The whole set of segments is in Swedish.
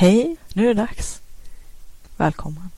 Hej, nu är det dags. Välkommen.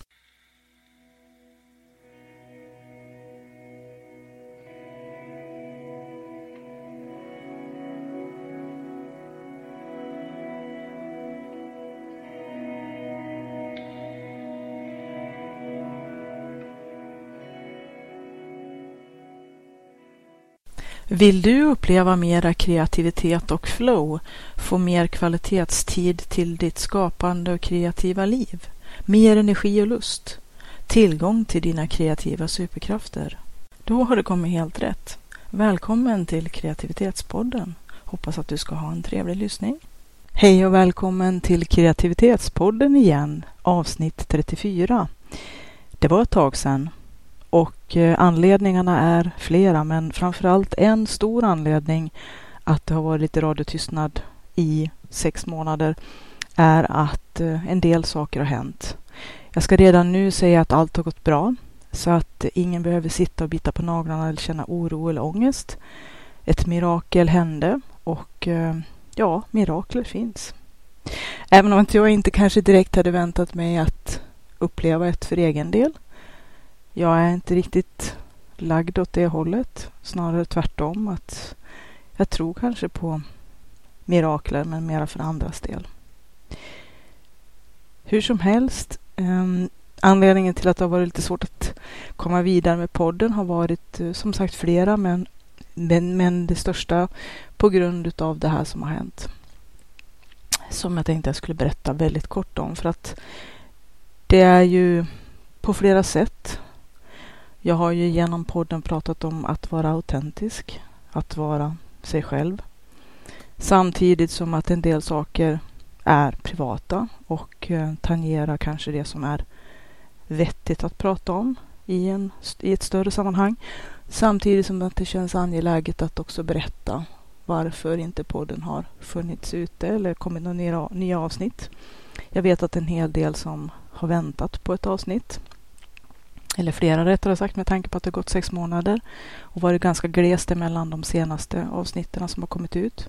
Vill du uppleva mera kreativitet och flow, få mer kvalitetstid till ditt skapande och kreativa liv, mer energi och lust, tillgång till dina kreativa superkrafter? Då har du kommit helt rätt. Välkommen till Kreativitetspodden. Hoppas att du ska ha en trevlig lyssning. Hej och välkommen till Kreativitetspodden igen, avsnitt 34. Det var ett tag sedan och eh, anledningarna är flera, men framförallt en stor anledning att det har varit lite radiotystnad i sex månader är att eh, en del saker har hänt. Jag ska redan nu säga att allt har gått bra så att ingen behöver sitta och bita på naglarna eller känna oro eller ångest. Ett mirakel hände och eh, ja, mirakler finns. Även om jag inte kanske direkt hade väntat mig att uppleva ett för egen del jag är inte riktigt lagd åt det hållet. Snarare tvärtom. att Jag tror kanske på mirakler, men mera för andras del. Hur som helst, eh, anledningen till att det har varit lite svårt att komma vidare med podden har varit eh, som sagt flera, men, men, men det största på grund av det här som har hänt. Som jag tänkte jag skulle berätta väldigt kort om, för att det är ju på flera sätt jag har ju genom podden pratat om att vara autentisk, att vara sig själv. Samtidigt som att en del saker är privata och eh, tangerar kanske det som är vettigt att prata om i, en, i ett större sammanhang. Samtidigt som att det känns angeläget att också berätta varför inte podden har funnits ute eller kommit några nya avsnitt. Jag vet att en hel del som har väntat på ett avsnitt eller flera rättare sagt med tanke på att det gått sex månader och varit ganska glest emellan de senaste avsnitten som har kommit ut.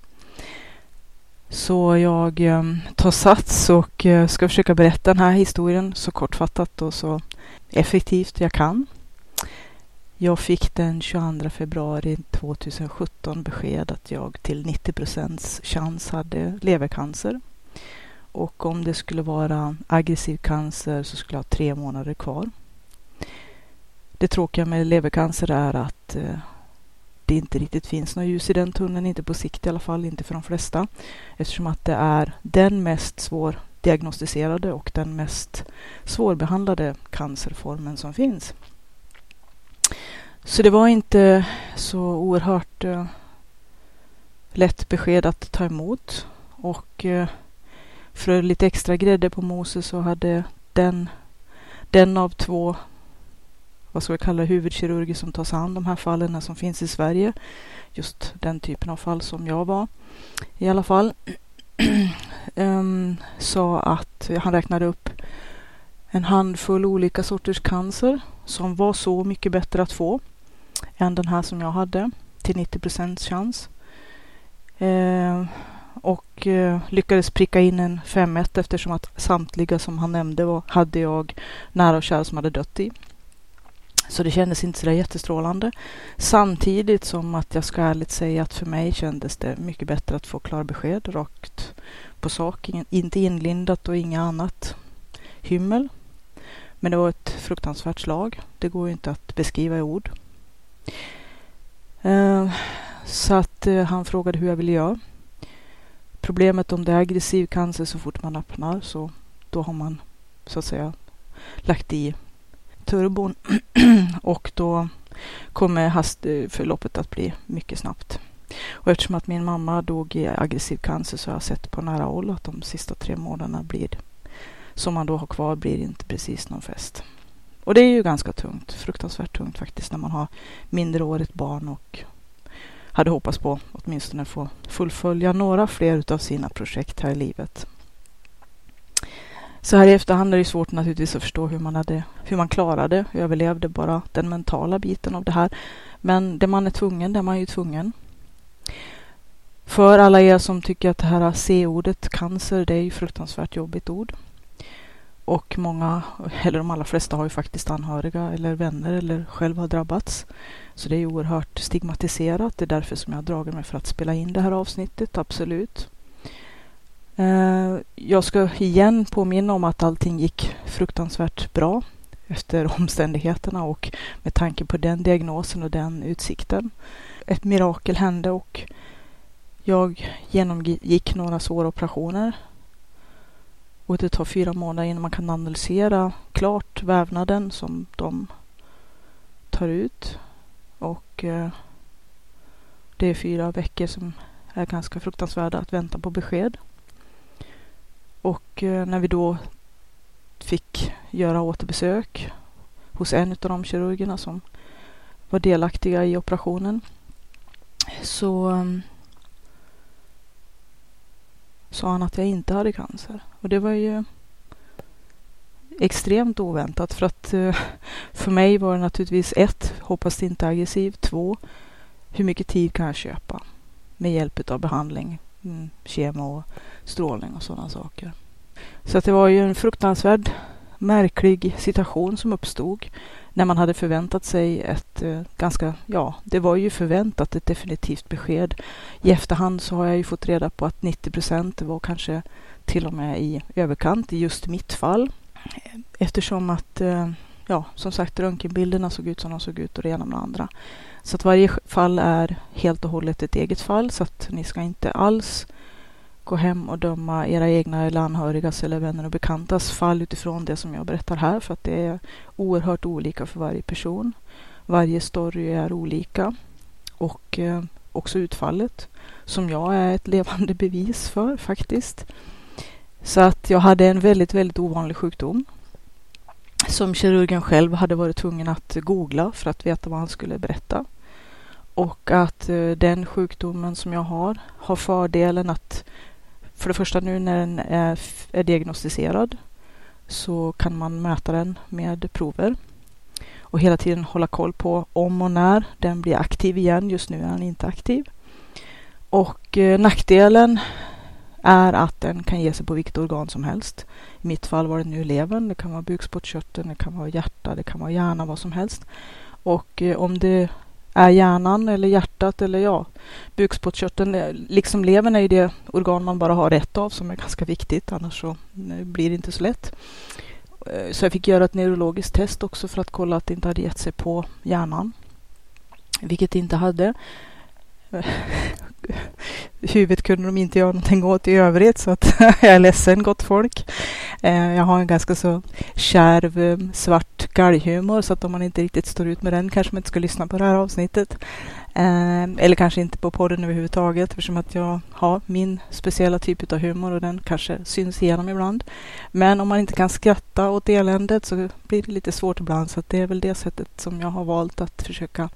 Så jag ehm, tar sats och eh, ska försöka berätta den här historien så kortfattat och så effektivt jag kan. Jag fick den 22 februari 2017 besked att jag till 90 procents chans hade levercancer. Och om det skulle vara aggressiv cancer så skulle jag ha tre månader kvar. Det tråkiga med levercancer är att eh, det inte riktigt finns något ljus i den tunneln, inte på sikt i alla fall, inte för de flesta. Eftersom att det är den mest svårdiagnostiserade och den mest svårbehandlade cancerformen som finns. Så det var inte så oerhört eh, lätt besked att ta emot. Och eh, för lite extra grädde på moset så hade den, den av två vad ska vi kalla huvudkirurger som tar sig an de här fallen som finns i Sverige. Just den typen av fall som jag var i alla fall. um, sa att han räknade upp en handfull olika sorters cancer som var så mycket bättre att få än den här som jag hade till 90 procents chans. Uh, och uh, lyckades pricka in en 5-1 eftersom att samtliga som han nämnde var, hade jag nära och kära som hade dött i. Så det kändes inte sådär jättestrålande. Samtidigt som att jag ska ärligt säga att för mig kändes det mycket bättre att få klara besked rakt på sak. Inte inlindat och inget annat hymmel. Men det var ett fruktansvärt slag. Det går ju inte att beskriva i ord. Eh, så att eh, han frågade hur jag ville göra. Problemet om det är aggressiv cancer så fort man öppnar så då har man så att säga lagt i turbon och då kommer hastförloppet att bli mycket snabbt. Och eftersom att min mamma dog i aggressiv cancer så har jag sett på nära håll att de sista tre månaderna blir som man då har kvar blir inte precis någon fest. Och det är ju ganska tungt, fruktansvärt tungt faktiskt när man har mindreårigt barn och hade hoppats på åtminstone få fullfölja några fler av sina projekt här i livet. Så här i efterhand är det svårt naturligtvis att förstå hur man, hade, hur man klarade, överlevde bara den mentala biten av det här. Men det man är tvungen, det är man ju tvungen. För alla er som tycker att det här C-ordet cancer, det är ju fruktansvärt jobbigt ord. Och många, eller de allra flesta har ju faktiskt anhöriga eller vänner eller själv har drabbats. Så det är oerhört stigmatiserat. Det är därför som jag har dragit mig för att spela in det här avsnittet, absolut. Eh, jag ska igen påminna om att allting gick fruktansvärt bra efter omständigheterna och med tanke på den diagnosen och den utsikten. Ett mirakel hände och jag genomgick några svåra operationer. Och det tar fyra månader innan man kan analysera klart vävnaden som de tar ut. Och eh, det är fyra veckor som är ganska fruktansvärda att vänta på besked. Och eh, när vi då fick göra återbesök hos en av de kirurgerna som var delaktiga i operationen så eh, sa han att jag inte hade cancer. Och det var ju extremt oväntat för att eh, för mig var det naturligtvis ett, hoppas det inte är aggressivt, två, hur mycket tid kan jag köpa med hjälp av behandling, mm, kemo, strålning och sådana saker. Så att det var ju en fruktansvärd märklig situation som uppstod när man hade förväntat sig ett eh, ganska, ja, det var ju förväntat ett definitivt besked. I efterhand så har jag ju fått reda på att 90 procent var kanske till och med i överkant i just mitt fall. Eftersom att, eh, ja, som sagt, röntgenbilderna såg ut som de såg ut och det ena med det andra. Så att varje fall är helt och hållet ett eget fall så att ni ska inte alls gå hem och döma era egna eller anhörigas eller vänner och bekantas fall utifrån det som jag berättar här för att det är oerhört olika för varje person. Varje story är olika och eh, också utfallet som jag är ett levande bevis för faktiskt. Så att jag hade en väldigt, väldigt ovanlig sjukdom som kirurgen själv hade varit tvungen att googla för att veta vad han skulle berätta. Och att eh, den sjukdomen som jag har har fördelen att för det första nu när den är, är diagnostiserad så kan man mäta den med prover och hela tiden hålla koll på om och när den blir aktiv igen. Just nu är den inte aktiv. Och eh, nackdelen är att den kan ge sig på vilket organ som helst. I mitt fall var det nu levern, det kan vara bukspottkörteln, det kan vara hjärta, det kan vara hjärna, vad som helst. Och eh, om det är hjärnan eller hjärtat eller ja, bukspottkörteln. Eh, liksom levern är ju det organ man bara har ett av som är ganska viktigt, annars så eh, blir det inte så lätt. Eh, så jag fick göra ett neurologiskt test också för att kolla att det inte hade gett sig på hjärnan, vilket det inte hade. Huvudet kunde de inte göra någonting åt i övrigt så att jag är ledsen gott folk. Eh, jag har en ganska så kärv eh, svart galghumor så att om man inte riktigt står ut med den kanske man inte ska lyssna på det här avsnittet. Eh, eller kanske inte på podden överhuvudtaget eftersom att jag har min speciella typ av humor och den kanske syns igenom ibland. Men om man inte kan skratta åt eländet så blir det lite svårt ibland så att det är väl det sättet som jag har valt att försöka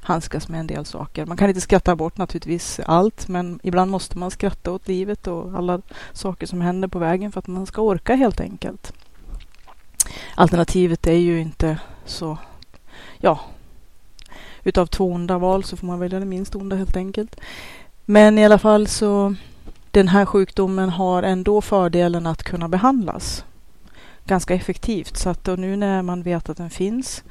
handskas med en del saker. Man kan inte skratta bort naturligtvis allt men ibland måste man skratta åt livet och alla saker som händer på vägen för att man ska orka helt enkelt. Alternativet är ju inte så, ja, utav två onda val så får man välja det minst onda helt enkelt. Men i alla fall så den här sjukdomen har ändå fördelen att kunna behandlas ganska effektivt. Så att nu när man vet att den finns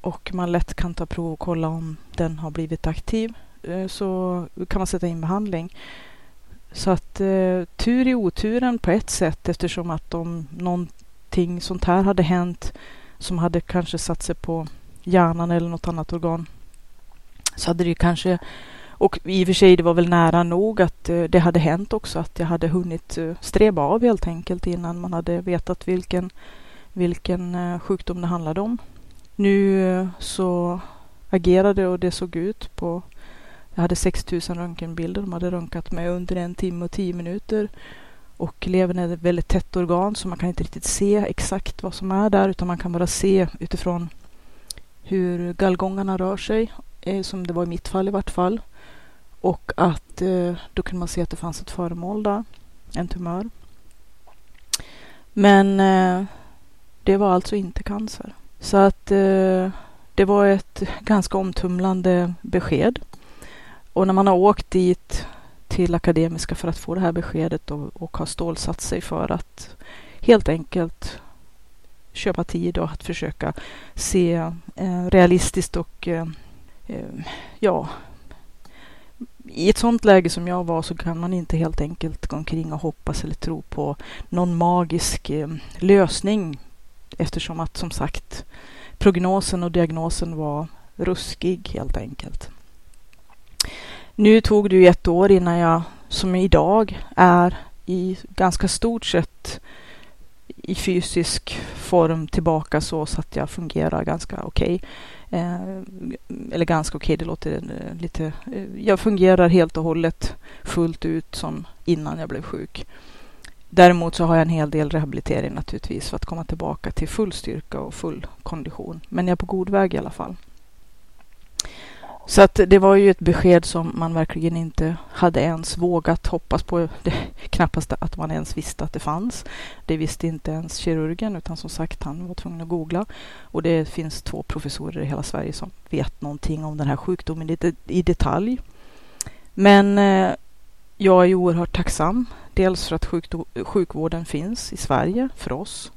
och man lätt kan ta prov och kolla om den har blivit aktiv eh, så kan man sätta in behandling. Så att eh, tur i oturen på ett sätt eftersom att om någonting sånt här hade hänt som hade kanske satt sig på hjärnan eller något annat organ så hade det kanske och i och för sig, det var väl nära nog att eh, det hade hänt också, att jag hade hunnit eh, streba av helt enkelt innan man hade vetat vilken, vilken eh, sjukdom det handlade om. Nu så agerade och det såg ut på... Jag hade 6000 röntgenbilder. De hade röntgat mig under en timme och tio minuter. Och levern är ett väldigt tätt organ så man kan inte riktigt se exakt vad som är där utan man kan bara se utifrån hur gallgångarna rör sig Eh, som det var i mitt fall i vart fall. Och att eh, då kunde man se att det fanns ett föremål där, en tumör. Men eh, det var alltså inte cancer. Så att eh, det var ett ganska omtumlande besked. Och när man har åkt dit till Akademiska för att få det här beskedet och, och har stålsatt sig för att helt enkelt köpa tid och att försöka se eh, realistiskt och eh, eh, Ehm, ja, i ett sånt läge som jag var så kan man inte helt enkelt gå omkring och hoppas eller tro på någon magisk eh, lösning eftersom att som sagt prognosen och diagnosen var ruskig helt enkelt. Nu tog det ju ett år innan jag, som idag, är i ganska stort sett i fysisk form tillbaka så, så att jag fungerar ganska okej. Okay. Eh, eller ganska okej, okay, det låter eh, lite... Eh, jag fungerar helt och hållet fullt ut som innan jag blev sjuk. Däremot så har jag en hel del rehabilitering naturligtvis för att komma tillbaka till full styrka och full kondition. Men jag är på god väg i alla fall. Så att det var ju ett besked som man verkligen inte hade ens vågat hoppas på. Det, knappast att man ens visste att det fanns. Det visste inte ens kirurgen utan som sagt han var tvungen att googla. Och det finns två professorer i hela Sverige som vet någonting om den här sjukdomen i, i detalj. Men eh, jag är ju oerhört tacksam. Dels för att sjukvården finns i Sverige för oss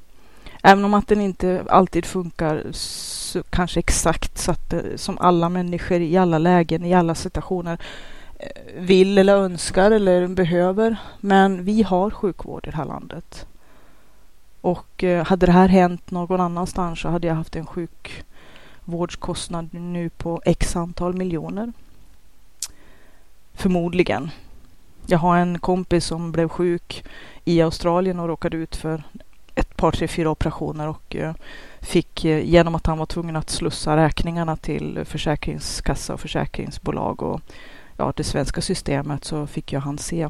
Även om att den inte alltid funkar så, kanske exakt så att det, som alla människor i alla lägen, i alla situationer eh, vill eller önskar eller behöver. Men vi har sjukvård i det här landet. Och eh, hade det här hänt någon annanstans så hade jag haft en sjukvårdskostnad nu på x antal miljoner. Förmodligen. Jag har en kompis som blev sjuk i Australien och råkade ut för ett par, tre, fyra operationer och eh, fick eh, genom att han var tvungen att slussa räkningarna till försäkringskassa och försäkringsbolag och ja, det svenska systemet så fick jag han se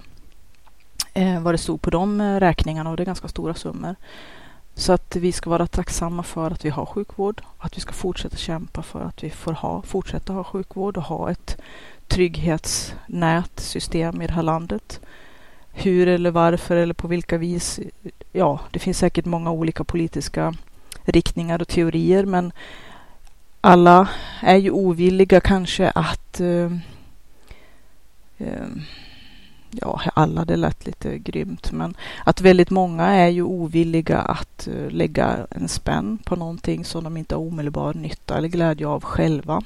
eh, vad det stod på de eh, räkningarna och det är ganska stora summor. Så att vi ska vara tacksamma för att vi har sjukvård och att vi ska fortsätta kämpa för att vi får ha, fortsätta ha sjukvård och ha ett trygghetsnät, system i det här landet hur eller varför eller på vilka vis. Ja, det finns säkert många olika politiska riktningar och teorier, men alla är ju ovilliga kanske att Eh, eh, ja, alla, det lät lite grymt, men att väldigt många är ju ovilliga att eh, lägga en spänn på någonting som de inte har omedelbar nytta eller glädje av själva.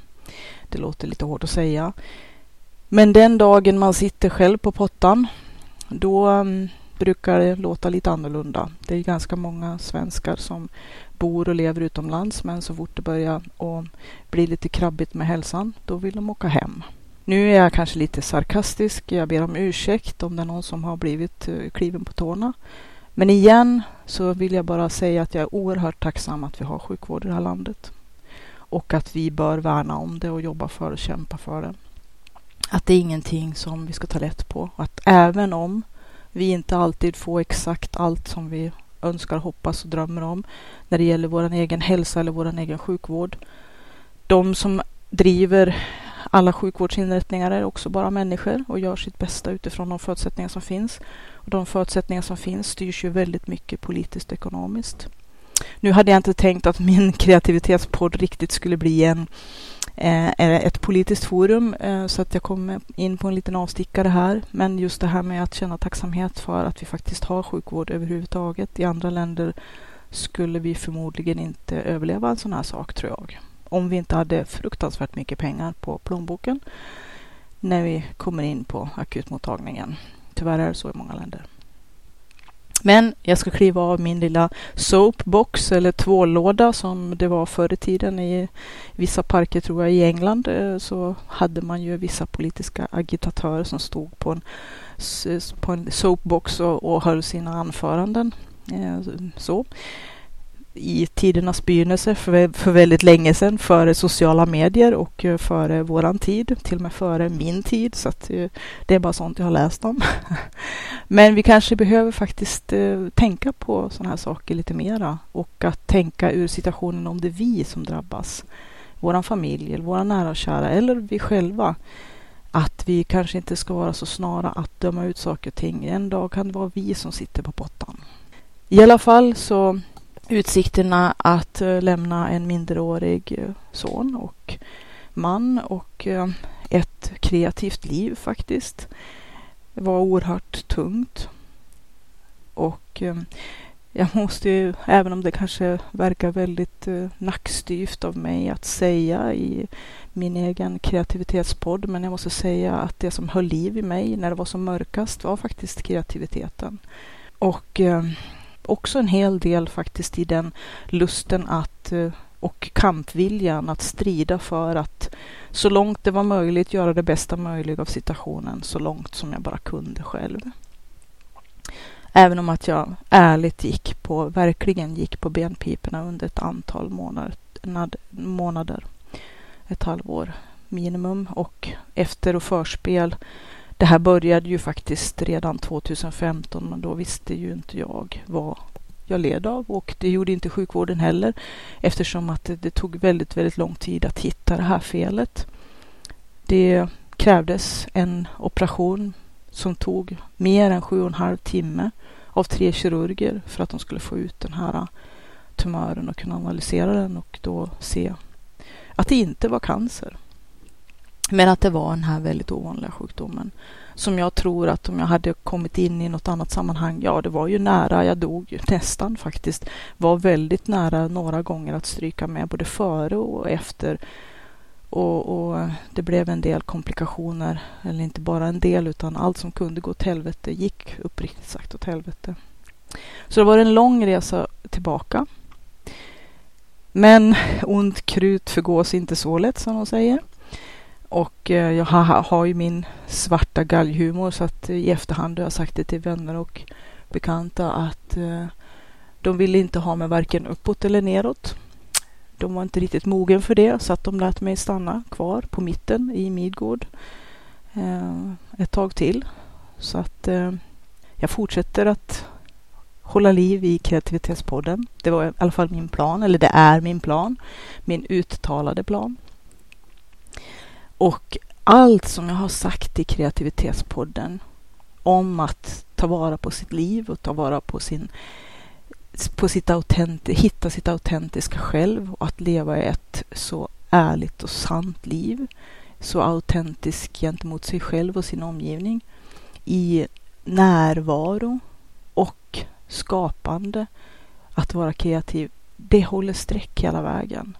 Det låter lite hårt att säga. Men den dagen man sitter själv på pottan då mm, brukar det låta lite annorlunda. Det är ganska många svenskar som bor och lever utomlands men så fort det börjar att bli lite krabbigt med hälsan, då vill de åka hem. Nu är jag kanske lite sarkastisk. Jag ber om ursäkt om det är någon som har blivit eh, kliven på tårna. Men igen så vill jag bara säga att jag är oerhört tacksam att vi har sjukvård i det här landet. Och att vi bör värna om det och jobba för och kämpa för det att det är ingenting som vi ska ta lätt på. Att även om vi inte alltid får exakt allt som vi önskar, hoppas och drömmer om när det gäller vår egen hälsa eller vår egen sjukvård. De som driver alla sjukvårdsinrättningar är också bara människor och gör sitt bästa utifrån de förutsättningar som finns. Och de förutsättningar som finns styrs ju väldigt mycket politiskt och ekonomiskt. Nu hade jag inte tänkt att min kreativitetspodd riktigt skulle bli en Eh, är ett politiskt forum eh, så att jag kommer in på en liten avstickare här. Men just det här med att känna tacksamhet för att vi faktiskt har sjukvård överhuvudtaget. I andra länder skulle vi förmodligen inte överleva en sån här sak tror jag. Om vi inte hade fruktansvärt mycket pengar på plånboken när vi kommer in på akutmottagningen. Tyvärr är det så i många länder. Men jag ska kliva av min lilla soapbox eller tvållåda som det var förr i tiden i vissa parker tror jag i England eh, så hade man ju vissa politiska agitatörer som stod på en, på en soapbox och, och höll sina anföranden. Eh, så i tidernas begynnelse för, för väldigt länge sedan, före sociala medier och eh, före våran tid, till och med före min tid. Så att, eh, det är bara sånt jag har läst om. Men vi kanske behöver faktiskt eh, tänka på sådana här saker lite mera och att tänka ur situationen om det är vi som drabbas. Våran familj, eller våra nära och kära eller vi själva. Att vi kanske inte ska vara så snara att döma ut saker och ting. En dag kan det vara vi som sitter på pottan. I alla fall så utsikterna att eh, lämna en minderårig eh, son och man och eh, ett kreativt liv faktiskt var oerhört tungt. Och jag måste ju, även om det kanske verkar väldigt nackstyvt av mig att säga i min egen kreativitetspodd, men jag måste säga att det som höll liv i mig när det var som mörkast var faktiskt kreativiteten. Och också en hel del faktiskt i den lusten att eh, och kampviljan att strida för att så långt det var möjligt göra det bästa möjliga av situationen så långt som jag bara kunde själv. Även om att jag ärligt gick på, verkligen gick på benpiporna under ett antal månader, månader ett halvår minimum och efter och förspel. Det här började ju faktiskt redan 2015 men då visste ju inte jag vad jag led av och det gjorde inte sjukvården heller eftersom att det, det tog väldigt, väldigt lång tid att hitta det här felet. Det krävdes en operation som tog mer än sju och en halv timme av tre kirurger för att de skulle få ut den här tumören och kunna analysera den och då se att det inte var cancer. Men att det var den här väldigt ovanliga sjukdomen som jag tror att om jag hade kommit in i något annat sammanhang, ja det var ju nära, jag dog nästan faktiskt, var väldigt nära några gånger att stryka med både före och efter. Och, och det blev en del komplikationer, eller inte bara en del utan allt som kunde gå åt helvete gick uppriktigt sagt åt helvete. Så det var en lång resa tillbaka. Men ont krut förgås inte så lätt som de säger. Och eh, jag har, har ju min svarta galghumor så att i efterhand har jag sagt det till vänner och bekanta att eh, de ville inte ha mig varken uppåt eller neråt. De var inte riktigt mogen för det så att de lät mig stanna kvar på mitten i Midgård eh, ett tag till. Så att jag fortsätter att hålla liv i kreativitetspodden. Det var i alla fall min plan, eller det är min plan, min uttalade plan. Och allt som jag har sagt i kreativitetspodden om att ta vara på sitt liv och ta vara på sin på sitt autent, hitta sitt autentiska själv och att leva ett så ärligt och sant liv. Så autentisk gentemot sig själv och sin omgivning. I närvaro och skapande. Att vara kreativ. Det håller streck hela vägen.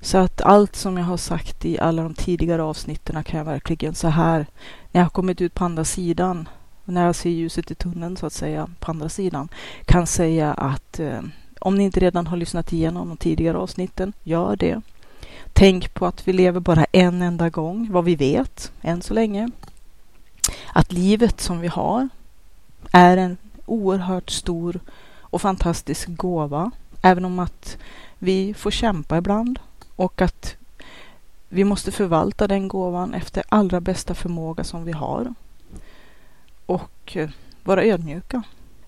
Så att allt som jag har sagt i alla de tidigare avsnitten kan jag verkligen så här, när jag har kommit ut på andra sidan, när jag ser ljuset i tunneln så att säga, på andra sidan, kan säga att eh, om ni inte redan har lyssnat igenom de tidigare avsnitten, gör det. Tänk på att vi lever bara en enda gång, vad vi vet, än så länge. Att livet som vi har är en oerhört stor och fantastisk gåva, även om att vi får kämpa ibland och att vi måste förvalta den gåvan efter allra bästa förmåga som vi har. Och eh, vara ödmjuka.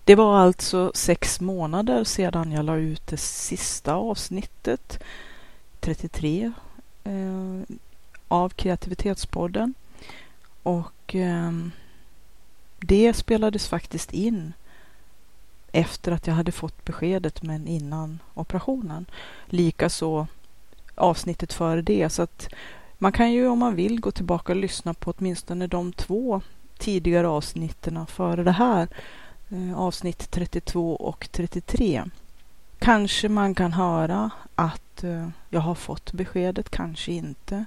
Det var alltså sex månader sedan jag la ut det sista avsnittet, 33, eh, av Kreativitetspodden. Och eh, det spelades faktiskt in efter att jag hade fått beskedet men innan operationen. Likaså avsnittet före det. Så att man kan ju om man vill gå tillbaka och lyssna på åtminstone de två tidigare avsnitten före det här. Eh, avsnitt 32 och 33. Kanske man kan höra att eh, jag har fått beskedet, kanske inte.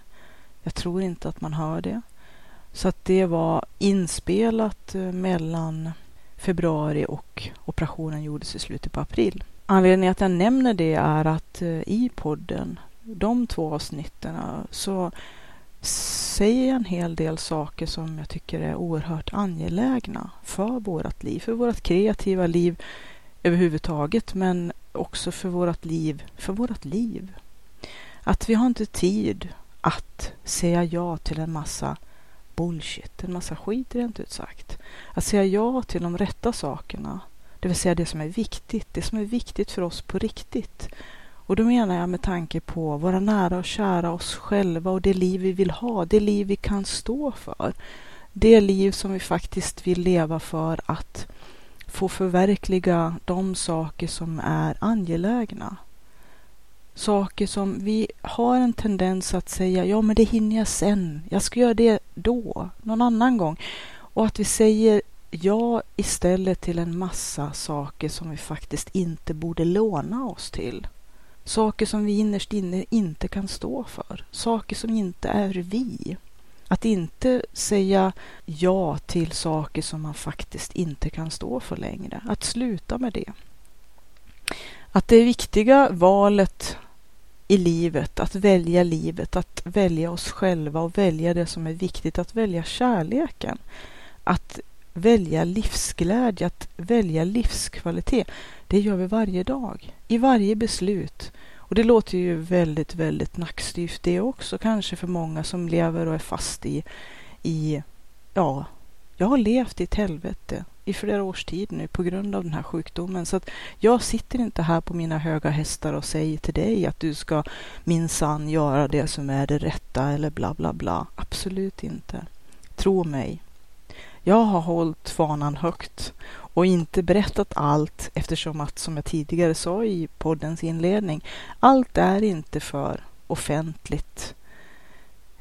Jag tror inte att man hör det. Så att det var inspelat eh, mellan februari och operationen gjordes i slutet på april. Anledningen att jag nämner det är att i podden de två avsnitten så säger jag en hel del saker som jag tycker är oerhört angelägna för vårt liv, för vårt kreativa liv överhuvudtaget, men också för vårt liv, för vårt liv. Att vi har inte tid att säga ja till en massa bullshit, en massa skit rent ut sagt. Att säga ja till de rätta sakerna, det vill säga det som är viktigt, det som är viktigt för oss på riktigt. Och då menar jag med tanke på våra nära och kära, oss själva och det liv vi vill ha, det liv vi kan stå för. Det liv som vi faktiskt vill leva för att få förverkliga de saker som är angelägna. Saker som vi har en tendens att säga, ja men det hinner jag sen, jag ska göra det då, någon annan gång. Och att vi säger ja istället till en massa saker som vi faktiskt inte borde låna oss till. Saker som vi innerst inne inte kan stå för. Saker som inte är vi. Att inte säga ja till saker som man faktiskt inte kan stå för längre. Att sluta med det. Att det viktiga valet i livet, att välja livet, att välja oss själva och välja det som är viktigt, att välja kärleken. Att välja livsglädje, att välja livskvalitet. Det gör vi varje dag, i varje beslut. Och det låter ju väldigt, väldigt nackstyvt det också kanske för många som lever och är fast i, i ja, jag har levt i ett helvete i flera års tid nu på grund av den här sjukdomen. Så att jag sitter inte här på mina höga hästar och säger till dig att du ska minsann göra det som är det rätta eller bla bla bla. Absolut inte. Tro mig. Jag har hållit fanan högt och inte berättat allt eftersom att, som jag tidigare sa i poddens inledning, allt är inte för offentligt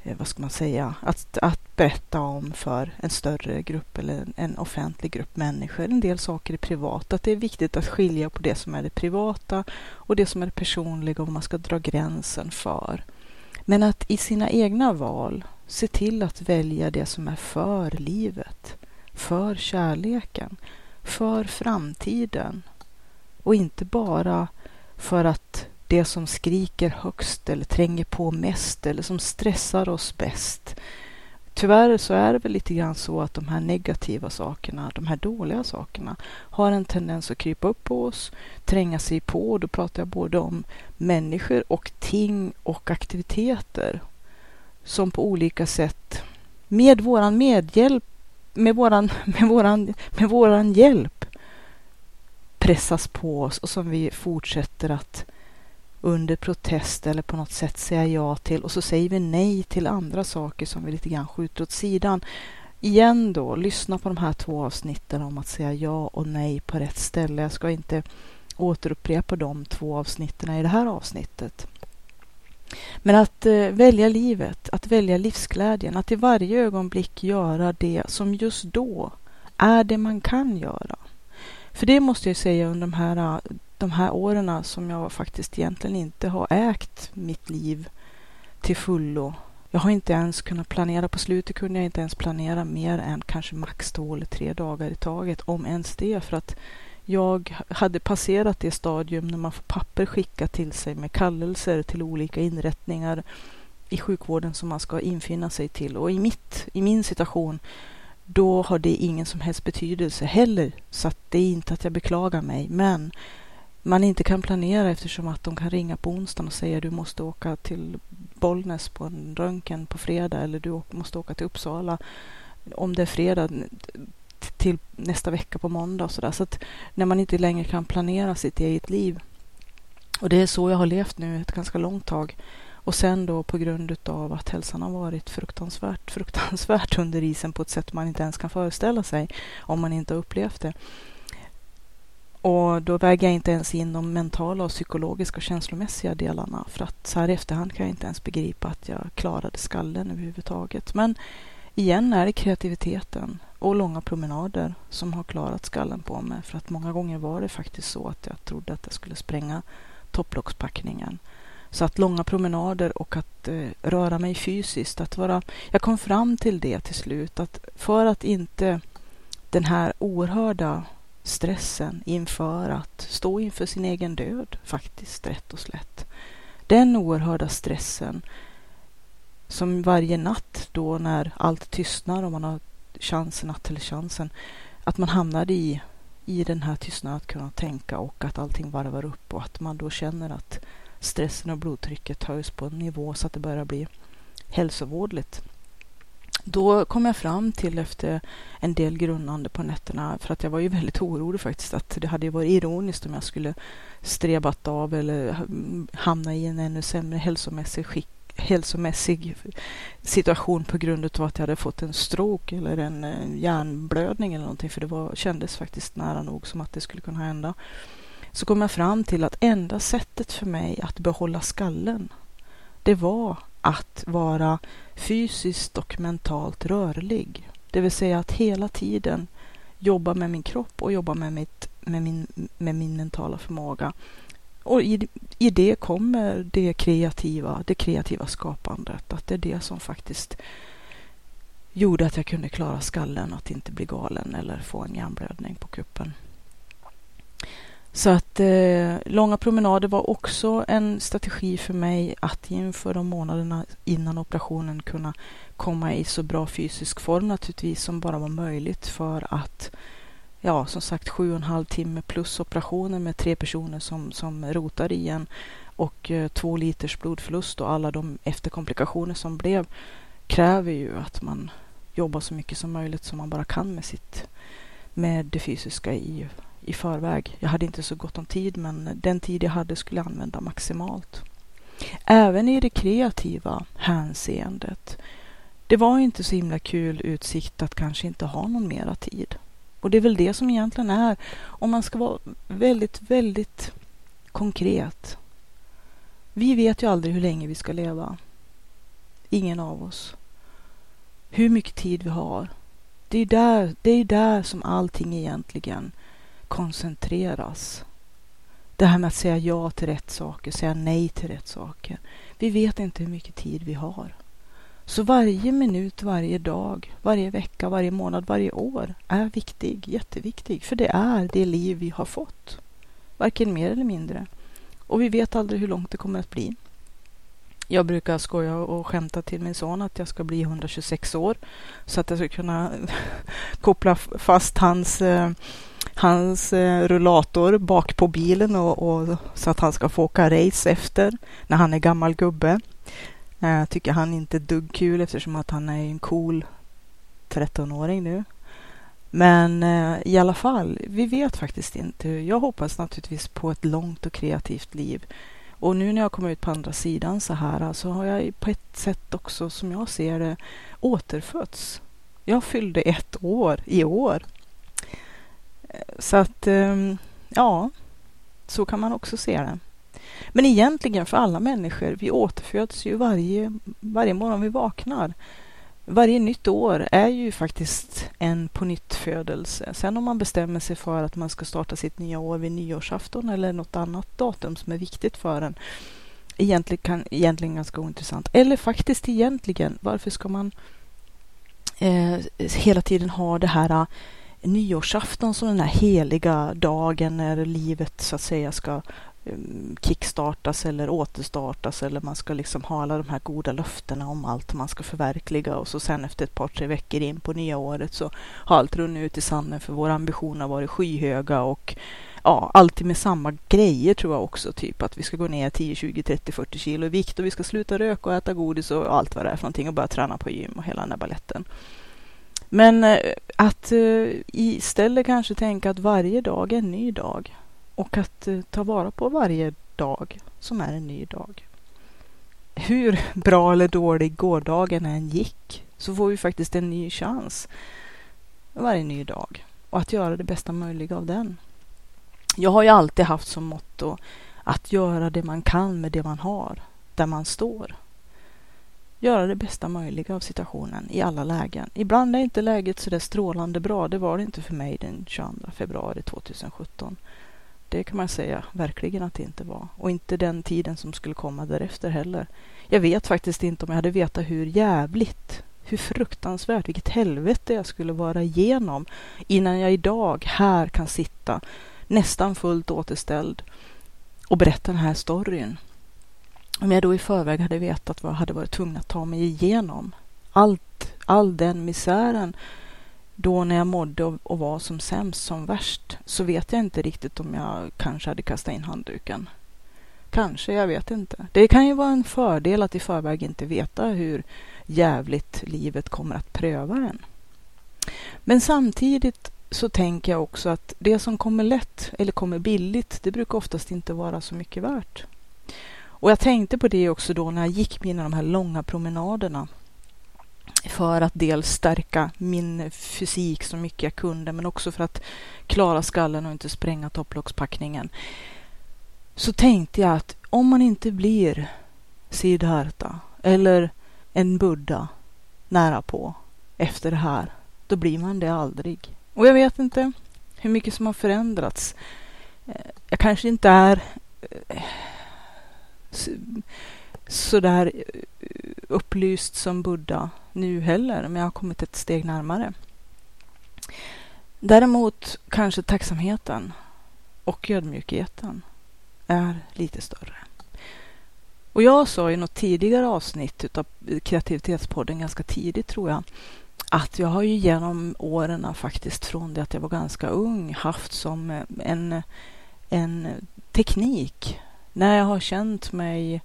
Eh, vad ska man säga, att, att berätta om för en större grupp eller en offentlig grupp människor. En del saker är privata. Att det är viktigt att skilja på det som är det privata och det som är det personliga och vad man ska dra gränsen för. Men att i sina egna val se till att välja det som är för livet, för kärleken, för framtiden och inte bara för att det som skriker högst eller tränger på mest eller som stressar oss bäst. Tyvärr så är det väl lite grann så att de här negativa sakerna, de här dåliga sakerna, har en tendens att krypa upp på oss, tränga sig på. Då pratar jag både om människor och ting och aktiviteter som på olika sätt med våran medhjälp, med våran, med våran, med våran hjälp pressas på oss och som vi fortsätter att under protest eller på något sätt säga ja till och så säger vi nej till andra saker som vi lite grann skjuter åt sidan. Igen då, lyssna på de här två avsnitten om att säga ja och nej på rätt ställe. Jag ska inte återupprepa de två avsnitten i det här avsnittet. Men att eh, välja livet, att välja livsglädjen, att i varje ögonblick göra det som just då är det man kan göra. För det måste jag säga under de här eh, de här åren som jag faktiskt egentligen inte har ägt mitt liv till fullo. Jag har inte ens kunnat planera. På slutet kunde jag inte ens planera mer än kanske max två eller tre dagar i taget, om ens det. För att jag hade passerat det stadium när man får papper skickat till sig med kallelser till olika inrättningar i sjukvården som man ska infinna sig till. Och i, mitt, i min situation då har det ingen som helst betydelse heller. Så att det är inte att jag beklagar mig. Men man inte kan planera eftersom att de kan ringa på onsdagen och säga du måste åka till Bollnäs på en röntgen på fredag eller du måste åka till Uppsala om det är fredag till nästa vecka på måndag och sådär. Så att när man inte längre kan planera sitt eget liv. Och det är så jag har levt nu ett ganska långt tag. Och sen då på grund av att hälsan har varit fruktansvärt, fruktansvärt under isen på ett sätt man inte ens kan föreställa sig om man inte har upplevt det. Och då väger jag inte ens in de mentala och psykologiska och känslomässiga delarna. För att så här i efterhand kan jag inte ens begripa att jag klarade skallen överhuvudtaget. Men igen är det kreativiteten och långa promenader som har klarat skallen på mig. För att många gånger var det faktiskt så att jag trodde att jag skulle spränga topplockspackningen. Så att långa promenader och att eh, röra mig fysiskt, att vara... Jag kom fram till det till slut, att för att inte den här oerhörda stressen inför att stå inför sin egen död faktiskt, rätt och slätt. Den oerhörda stressen som varje natt då när allt tystnar och man har chansen att, eller chansen, att man hamnar i, i den här tystnaden att kunna tänka och att allting varvar upp och att man då känner att stressen och blodtrycket höjs på en nivå så att det börjar bli hälsovådligt. Då kom jag fram till efter en del grunnande på nätterna, för att jag var ju väldigt orolig faktiskt, att det hade varit ironiskt om jag skulle strebat av eller hamna i en ännu sämre hälsomässig skick hälsomässig situation på grund av att jag hade fått en stroke eller en eh, hjärnblödning eller någonting, för det var, kändes faktiskt nära nog som att det skulle kunna hända. Så kom jag fram till att enda sättet för mig att behålla skallen, det var att vara fysiskt och mentalt rörlig. Det vill säga att hela tiden jobba med min kropp och jobba med, mitt, med, min, med min mentala förmåga. Och i, i det kommer det kreativa, det kreativa skapandet. Att det är det som faktiskt gjorde att jag kunde klara skallen, att inte bli galen eller få en hjärnblödning på kuppen. Så att eh, långa promenader var också en strategi för mig att inför de månaderna innan operationen kunna komma i så bra fysisk form naturligtvis som bara var möjligt för att ja, som sagt sju och en halv timme plus operationer med tre personer som, som rotar i en och eh, två liters blodförlust och alla de efterkomplikationer som blev kräver ju att man jobbar så mycket som möjligt som man bara kan med sitt med det fysiska i i förväg. Jag hade inte så gott om tid men den tid jag hade skulle jag använda maximalt. Även i det kreativa hänseendet. Det var inte så himla kul utsikt att kanske inte ha någon mera tid. Och det är väl det som egentligen är, om man ska vara väldigt, väldigt konkret. Vi vet ju aldrig hur länge vi ska leva. Ingen av oss. Hur mycket tid vi har. Det är där, det är där som allting egentligen koncentreras. Det här med att säga ja till rätt saker, säga nej till rätt saker. Vi vet inte hur mycket tid vi har. Så varje minut, varje dag, varje vecka, varje månad, varje år är viktig, jätteviktig. För det är det liv vi har fått. Varken mer eller mindre. Och vi vet aldrig hur långt det kommer att bli. Jag brukar skoja och skämta till min son att jag ska bli 126 år så att jag ska kunna koppla fast hans eh, hans eh, rullator bak på bilen och, och, så att han ska få åka race efter när han är gammal gubbe. Jag tycker han inte är dugg kul eftersom att han är en cool 13-åring nu. Men eh, i alla fall, vi vet faktiskt inte. Jag hoppas naturligtvis på ett långt och kreativt liv. Och nu när jag kommer ut på andra sidan så här så har jag på ett sätt också som jag ser det återfötts. Jag fyllde ett år i år eh, så att, ehm, ja, så kan man också se det. Men egentligen för alla människor, vi återföds ju varje, varje morgon vi vaknar. Varje nytt år är ju faktiskt en på nytt födelse. Sen om man bestämmer sig för att man ska starta sitt nya år vid nyårsafton eller något annat datum som är viktigt för en. Egentligen, kan, egentligen ganska ointressant. Eller faktiskt egentligen, varför ska man eh, hela tiden ha det här eh, nyårsafton som den här heliga dagen när livet så att säga ska Ehm, kickstartas eller återstartas eller man ska liksom ha alla de här goda löftena om allt man ska förverkliga och så sen efter ett par tre veckor in på nya året så har allt runnit ut i sanden för våra ambitioner har varit skyhöga och ja, alltid med samma grejer tror jag också, typ att vi ska gå ner 10, 20, 30, 40 kilo i vikt och vi ska sluta röka och äta godis och allt vad det är för någonting och börja träna på gym och hela den där baletten. Men eh, att eh, istället kanske tänka att varje dag är en ny dag och att eh, ta vara på varje dag som är en ny dag. Hur bra eller dålig gårdagen än gick så får vi faktiskt en ny chans varje ny dag och att göra det bästa möjliga av den. Jag har ju alltid haft som motto att göra det man kan med det man har, där man står göra det bästa möjliga av situationen i alla lägen. Ibland är inte läget så där strålande bra. Det var det inte för mig den 22 februari 2017. Det kan man säga verkligen att det inte var. Och inte den tiden som skulle komma därefter heller. Jag vet faktiskt inte om jag hade vetat hur jävligt, hur fruktansvärt, vilket helvete jag skulle vara igenom innan jag idag här kan sitta nästan fullt återställd och berätta den här storyn om jag då i förväg hade vetat vad jag hade varit tvungen att ta mig igenom. Allt, all den misären då när jag mådde och, och var som sämst, som värst, så vet jag inte riktigt om jag kanske hade kastat in handduken. Kanske, jag vet inte. Det kan ju vara en fördel att i förväg inte veta hur jävligt livet kommer att pröva en. Men samtidigt så tänker jag också att det som kommer lätt eller kommer billigt, det brukar oftast inte vara så mycket värt. Och jag tänkte på det också då när jag gick mina de här långa promenaderna. För att dels stärka min fysik så mycket jag kunde, men också för att klara skallen och inte spränga topplockspackningen. Så tänkte jag att om man inte blir Siddhartha eller en Buddha nära på efter det här, då blir man det aldrig. Och jag vet inte hur mycket som har förändrats. Eh, jag kanske inte är eh, sådär eh, upplyst som Buddha nu heller, men jag har kommit ett steg närmare. Däremot kanske tacksamheten och ödmjukheten är lite större. Och jag sa i något tidigare avsnitt av kreativitetspodden ganska tidigt tror jag att jag har ju genom åren faktiskt från det att jag var ganska ung haft som en, en teknik när jag har känt mig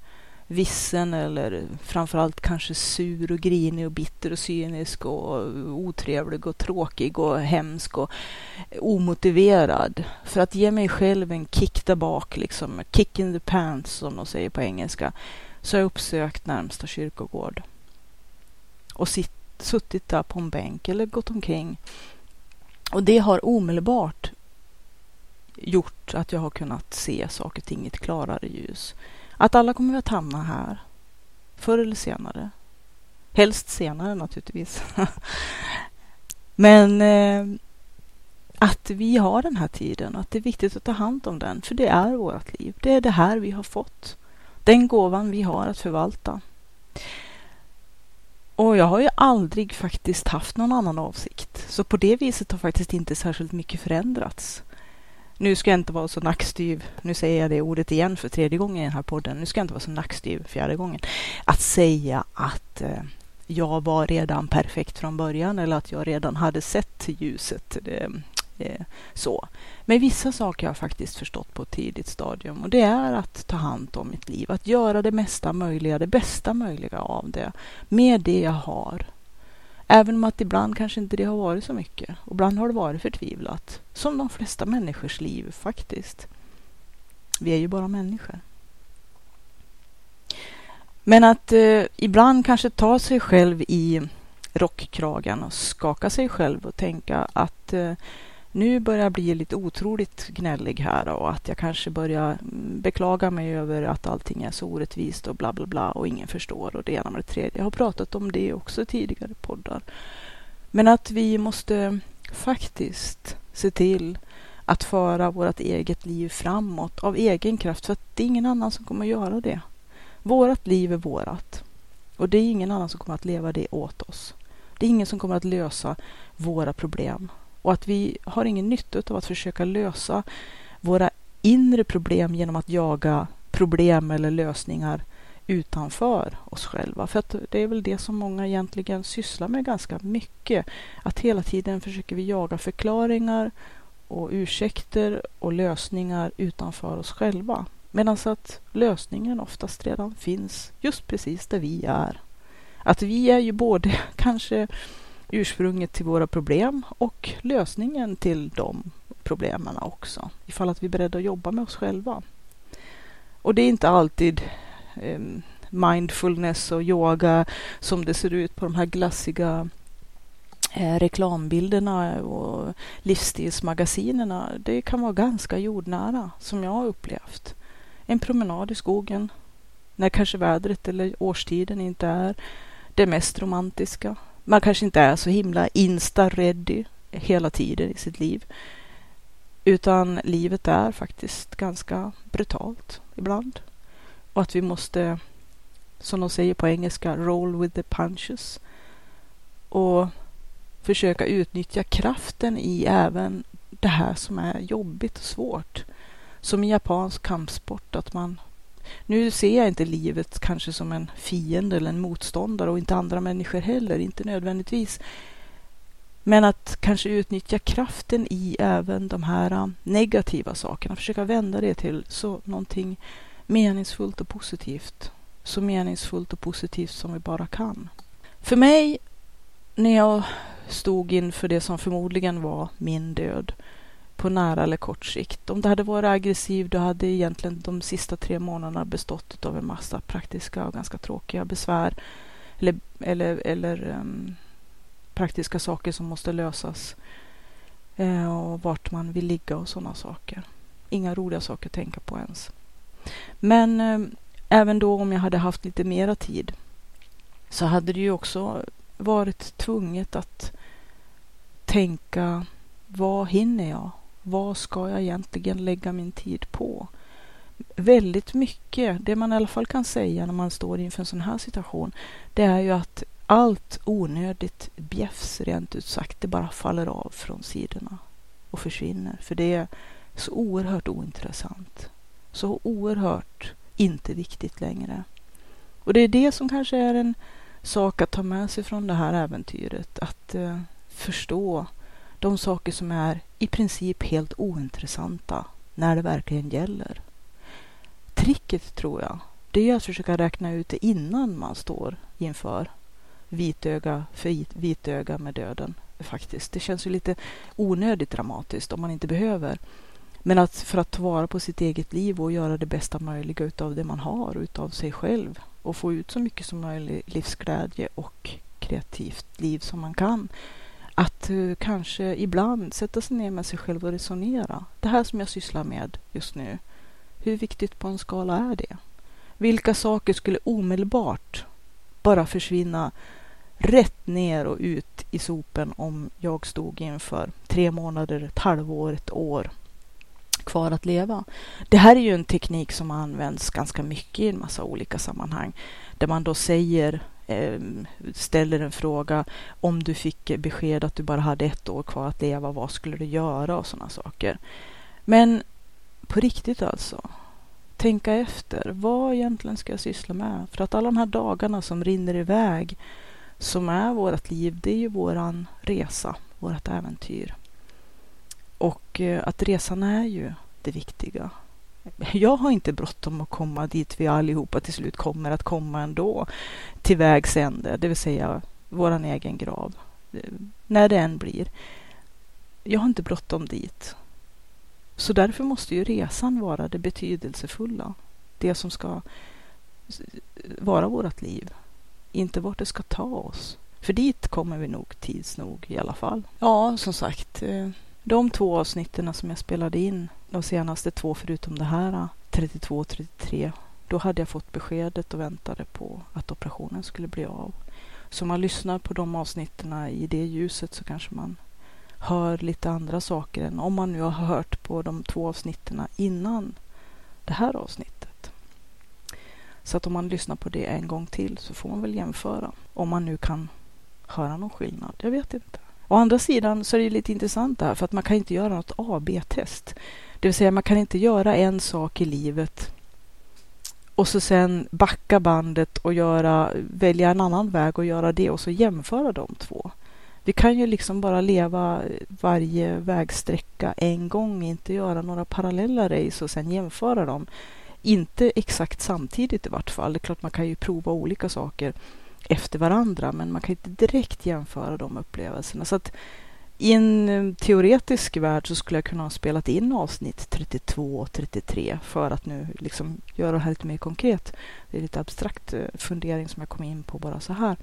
vissen eller framförallt kanske sur och grinig och bitter och cynisk och otrevlig och tråkig och hemsk och omotiverad. För att ge mig själv en kick där bak, liksom kick in the pants som de säger på engelska, så har jag uppsökt närmsta kyrkogård och sitt, suttit där på en bänk eller gått omkring. Och det har omedelbart gjort att jag har kunnat se saker och ting i ett klarare ljus. Att alla kommer att hamna här. Förr eller senare. Helst senare naturligtvis. Men eh, att vi har den här tiden och att det är viktigt att ta hand om den. För det är vårt liv. Det är det här vi har fått. Den gåvan vi har att förvalta. Och jag har ju aldrig faktiskt haft någon annan avsikt. Så på det viset har faktiskt inte särskilt mycket förändrats nu ska jag inte vara så nackstyv, nu säger jag det ordet igen för tredje gången i den här podden, nu ska jag inte vara så nackstyv fjärde gången, att säga att eh, jag var redan perfekt från början eller att jag redan hade sett ljuset. Det, eh, så. Men vissa saker har jag faktiskt förstått på ett tidigt stadium och det är att ta hand om mitt liv, att göra det mesta möjliga, det bästa möjliga av det med det jag har Även om att ibland kanske inte det har varit så mycket. Och ibland har det varit förtvivlat. Som de flesta människors liv faktiskt. Vi är ju bara människor. Men att eh, ibland kanske ta sig själv i rockkragen och skaka sig själv och tänka att eh, nu börjar jag bli lite otroligt gnällig här och att jag kanske börjar mm, beklaga mig över att allting är så orättvist och bla bla bla och ingen förstår och det ena med det tredje. Jag har pratat om det också tidigare poddar. Men att vi måste faktiskt se till att föra vårt eget liv framåt av egen kraft för att det är ingen annan som kommer att göra det. Vårat liv är vårat och det är ingen annan som kommer att leva det åt oss. Det är ingen som kommer att lösa våra problem och att vi har ingen nytta av att försöka lösa våra inre problem genom att jaga problem eller lösningar utanför oss själva. För att det är väl det som många egentligen sysslar med ganska mycket. Att hela tiden försöker vi jaga förklaringar och ursäkter och lösningar utanför oss själva. Medan att lösningen oftast redan finns just precis där vi är. Att vi är ju både kanske ursprunget till våra problem och lösningen till de problemen också. Ifall att vi är beredda att jobba med oss själva. Och det är inte alltid eh, mindfulness och yoga som det ser ut på de här glassiga eh, reklambilderna och livsstilsmagasinerna. Det kan vara ganska jordnära som jag har upplevt. En promenad i skogen när kanske vädret eller årstiden inte är det mest romantiska man kanske inte är så himla insta-ready hela tiden i sitt liv. Utan livet är faktiskt ganska brutalt ibland. Och att vi måste, som de säger på engelska, roll with the punches. Och försöka utnyttja kraften i även det här som är jobbigt och svårt. Som i japansk kampsport, att man nu ser jag inte livet kanske som en fiende eller en motståndare och inte andra människor heller, inte nödvändigtvis. Men att kanske utnyttja kraften i även de här äh, negativa sakerna, försöka vända det till så någonting meningsfullt och positivt. Så meningsfullt och positivt som vi bara kan. För mig, när jag stod inför det som förmodligen var min död, på nära eller kort sikt. Om det hade varit aggressiv då hade egentligen de sista tre månaderna bestått av en massa praktiska och ganska tråkiga besvär eller, eller, eller um, praktiska saker som måste lösas uh, och vart man vill ligga och sådana saker. Inga roliga saker att tänka på ens. Men um, även då om jag hade haft lite mera tid så hade det ju också varit tvunget att tänka vad hinner jag? Vad ska jag egentligen lägga min tid på? Väldigt mycket, det man i alla fall kan säga när man står inför en sån här situation, det är ju att allt onödigt bjäfs rent ut sagt, det bara faller av från sidorna och försvinner. För det är så oerhört ointressant. Så oerhört inte viktigt längre. Och det är det som kanske är en sak att ta med sig från det här äventyret. Att eh, förstå de saker som är i princip helt ointressanta när det verkligen gäller. Tricket tror jag, det är att försöka räkna ut det innan man står inför vitöga för vitöga med döden. Faktiskt. Det känns ju lite onödigt dramatiskt om man inte behöver. Men att för att ta vara på sitt eget liv och göra det bästa möjliga utav det man har utav sig själv och få ut så mycket som möjligt livsglädje och kreativt liv som man kan. Att uh, kanske ibland sätta sig ner med sig själv och resonera. Det här som jag sysslar med just nu. Hur viktigt på en skala är det? Vilka saker skulle omedelbart bara försvinna rätt ner och ut i sopen om jag stod inför tre månader, ett halvår, ett år kvar att leva. Det här är ju en teknik som används ganska mycket i en massa olika sammanhang. Där man då säger, Eh, ställer en fråga om du fick besked att du bara hade ett år kvar att leva, vad skulle du göra och sådana saker. Men på riktigt alltså, tänka efter, vad egentligen ska jag syssla med? För att alla de här dagarna som rinner iväg, som är vårt liv, det är ju våran resa, vårt äventyr. Och eh, att resan är ju det viktiga. Jag har inte bråttom att komma dit vi allihopa till slut kommer att komma ändå. Till vägs ände, det vill säga våran egen grav. När det än blir. Jag har inte bråttom dit. Så därför måste ju resan vara det betydelsefulla. Det som ska vara vårt liv. Inte vart det ska ta oss. För dit kommer vi nog tids nog i alla fall. Ja, som sagt. Eh, de två avsnitten som jag spelade in, de senaste två förutom det här, 32 och 33, då hade jag fått beskedet och väntade på att operationen skulle bli av. Så om man lyssnar på de avsnitten i det ljuset så kanske man hör lite andra saker än om man nu har hört på de två avsnitten innan det här avsnittet. Så att om man lyssnar på det en gång till så får man väl jämföra. Om man nu kan höra någon skillnad. Jag vet inte. Å andra sidan så är det lite intressant det här för att man kan inte göra något AB-test. Det vill säga man kan inte göra en sak i livet och så sen backa bandet och göra, välja en annan väg och göra det och så jämföra de två. Vi kan ju liksom bara leva varje vägsträcka en gång, inte göra några parallella race och sen jämföra dem. Inte exakt samtidigt i vart fall. Det är klart man kan ju prova olika saker efter varandra, men man kan inte direkt jämföra de upplevelserna. Så att i en eh, teoretisk värld så skulle jag kunna ha spelat in avsnitt 32 och 33 för att nu liksom göra det här lite mer konkret. Det är lite abstrakt eh, fundering som jag kom in på bara så här.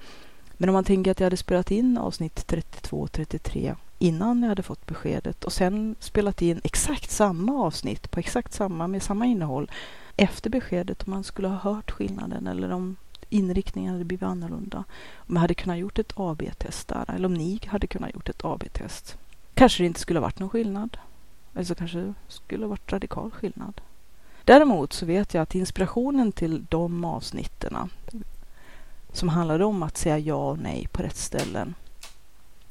Men om man tänker att jag hade spelat in avsnitt 32 och 33 innan jag hade fått beskedet och sen spelat in exakt samma avsnitt på exakt samma med samma innehåll efter beskedet om man skulle ha hört skillnaden eller om inriktningen hade blivit annorlunda. Om jag hade kunnat gjort ett AB-test där, eller om ni hade kunnat gjort ett AB-test. Kanske det inte skulle ha varit någon skillnad. Eller så kanske det skulle ha varit radikal skillnad. Däremot så vet jag att inspirationen till de avsnitten som handlade om att säga ja och nej på rätt ställen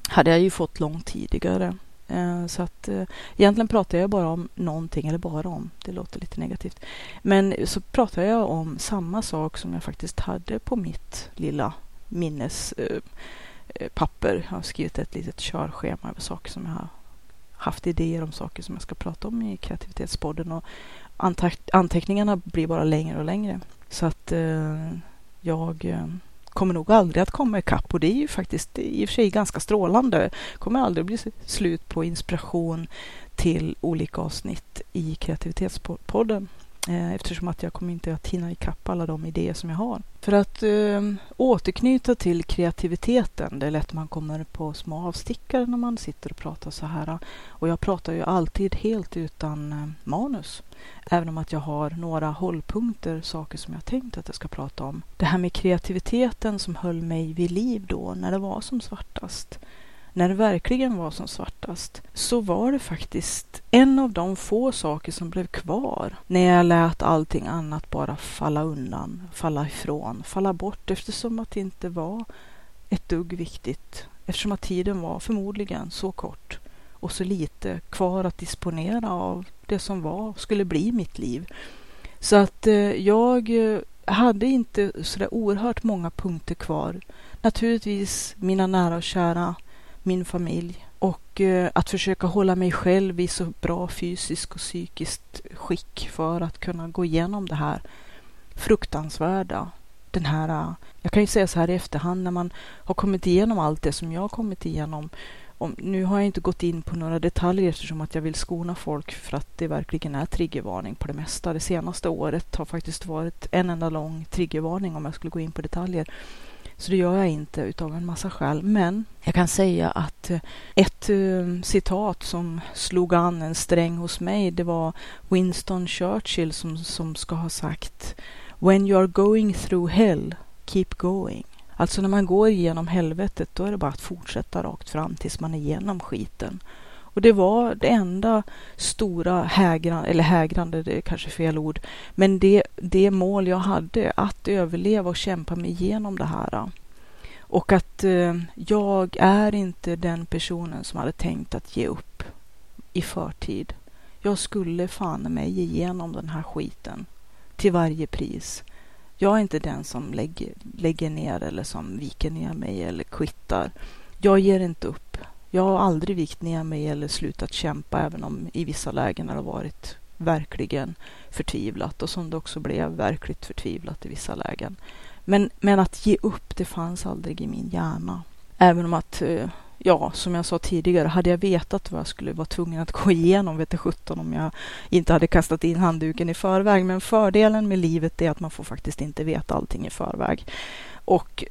hade jag ju fått långt tidigare. Eh, så att eh, egentligen pratar jag bara om någonting, eller bara om, det låter lite negativt. Men så pratar jag om samma sak som jag faktiskt hade på mitt lilla minnespapper. Eh, jag har skrivit ett litet körschema över saker som jag har haft idéer om saker som jag ska prata om i kreativitetspodden och anteckningarna blir bara längre och längre. Så att jag kommer nog aldrig att komma ikapp och det är ju faktiskt i och för sig ganska strålande. kommer aldrig bli slut på inspiration till olika avsnitt i kreativitetspodden. Eh, eftersom att jag kommer inte att hinna ikapp alla de idéer som jag har. För att eh, återknyta till kreativiteten, det är lätt man kommer på små avstickare när man sitter och pratar så här. Och jag pratar ju alltid helt utan eh, manus. Även om att jag har några hållpunkter, saker som jag tänkt att jag ska prata om. Det här med kreativiteten som höll mig vid liv då, när det var som svartast. när det verkligen var som svartast, så var det faktiskt en av de få saker som blev kvar när jag lät allting annat bara falla undan, falla ifrån, falla bort eftersom att det inte var ett dugg viktigt. Eftersom att tiden var förmodligen så kort och så lite kvar att disponera av det som var, skulle bli mitt liv. Så att eh, jag eh, hade inte sådär oerhört många punkter kvar. Naturligtvis mina nära och kära, min familj och eh, att försöka hålla mig själv i så bra fysiskt och psykiskt skick för att kunna gå igenom det här fruktansvärda. Den här, jag kan ju säga så här i efterhand när man har kommit igenom allt det som jag har kommit igenom om, nu har jag inte gått in på några detaljer eftersom att jag vill skona folk för att det verkligen är triggervarning på det mesta. Det senaste året har faktiskt varit en enda lång triggervarning om jag skulle gå in på detaljer. Så det gör jag inte utav en massa skäl. Men jag kan säga att eh, ett eh, citat som slog an en sträng hos mig, det var Winston Churchill som, som ska ha sagt When you are going through hell, keep going. Alltså när man går igenom helvetet, då är det bara att fortsätta rakt fram tills man är igenom skiten. Och det var det enda stora hägrande, eller hägrande, det är kanske fel ord, men det, det mål jag hade, att överleva och kämpa mig igenom det här. Och att eh, jag är inte den personen som hade tänkt att ge upp i förtid. Jag skulle fan mig igenom den här skiten till varje pris. Jag är inte den som lägger, lägger ner eller som viker ner mig eller kvittar. Jag ger inte upp. Jag har aldrig vikt ner mig eller slutat kämpa även om i vissa lägen har det varit verkligen förtvivlat och som det också blev verkligt förtvivlat i vissa lägen. Men, men att ge upp, det fanns aldrig i min hjärna. Även om att eh, ja, som jag sa tidigare, hade jag vetat vad jag skulle vara tvungen att gå igenom, vet 17 om jag inte hade kastat in handduken i förväg. Men fördelen med livet är att man får faktiskt inte veta allting i förväg. Och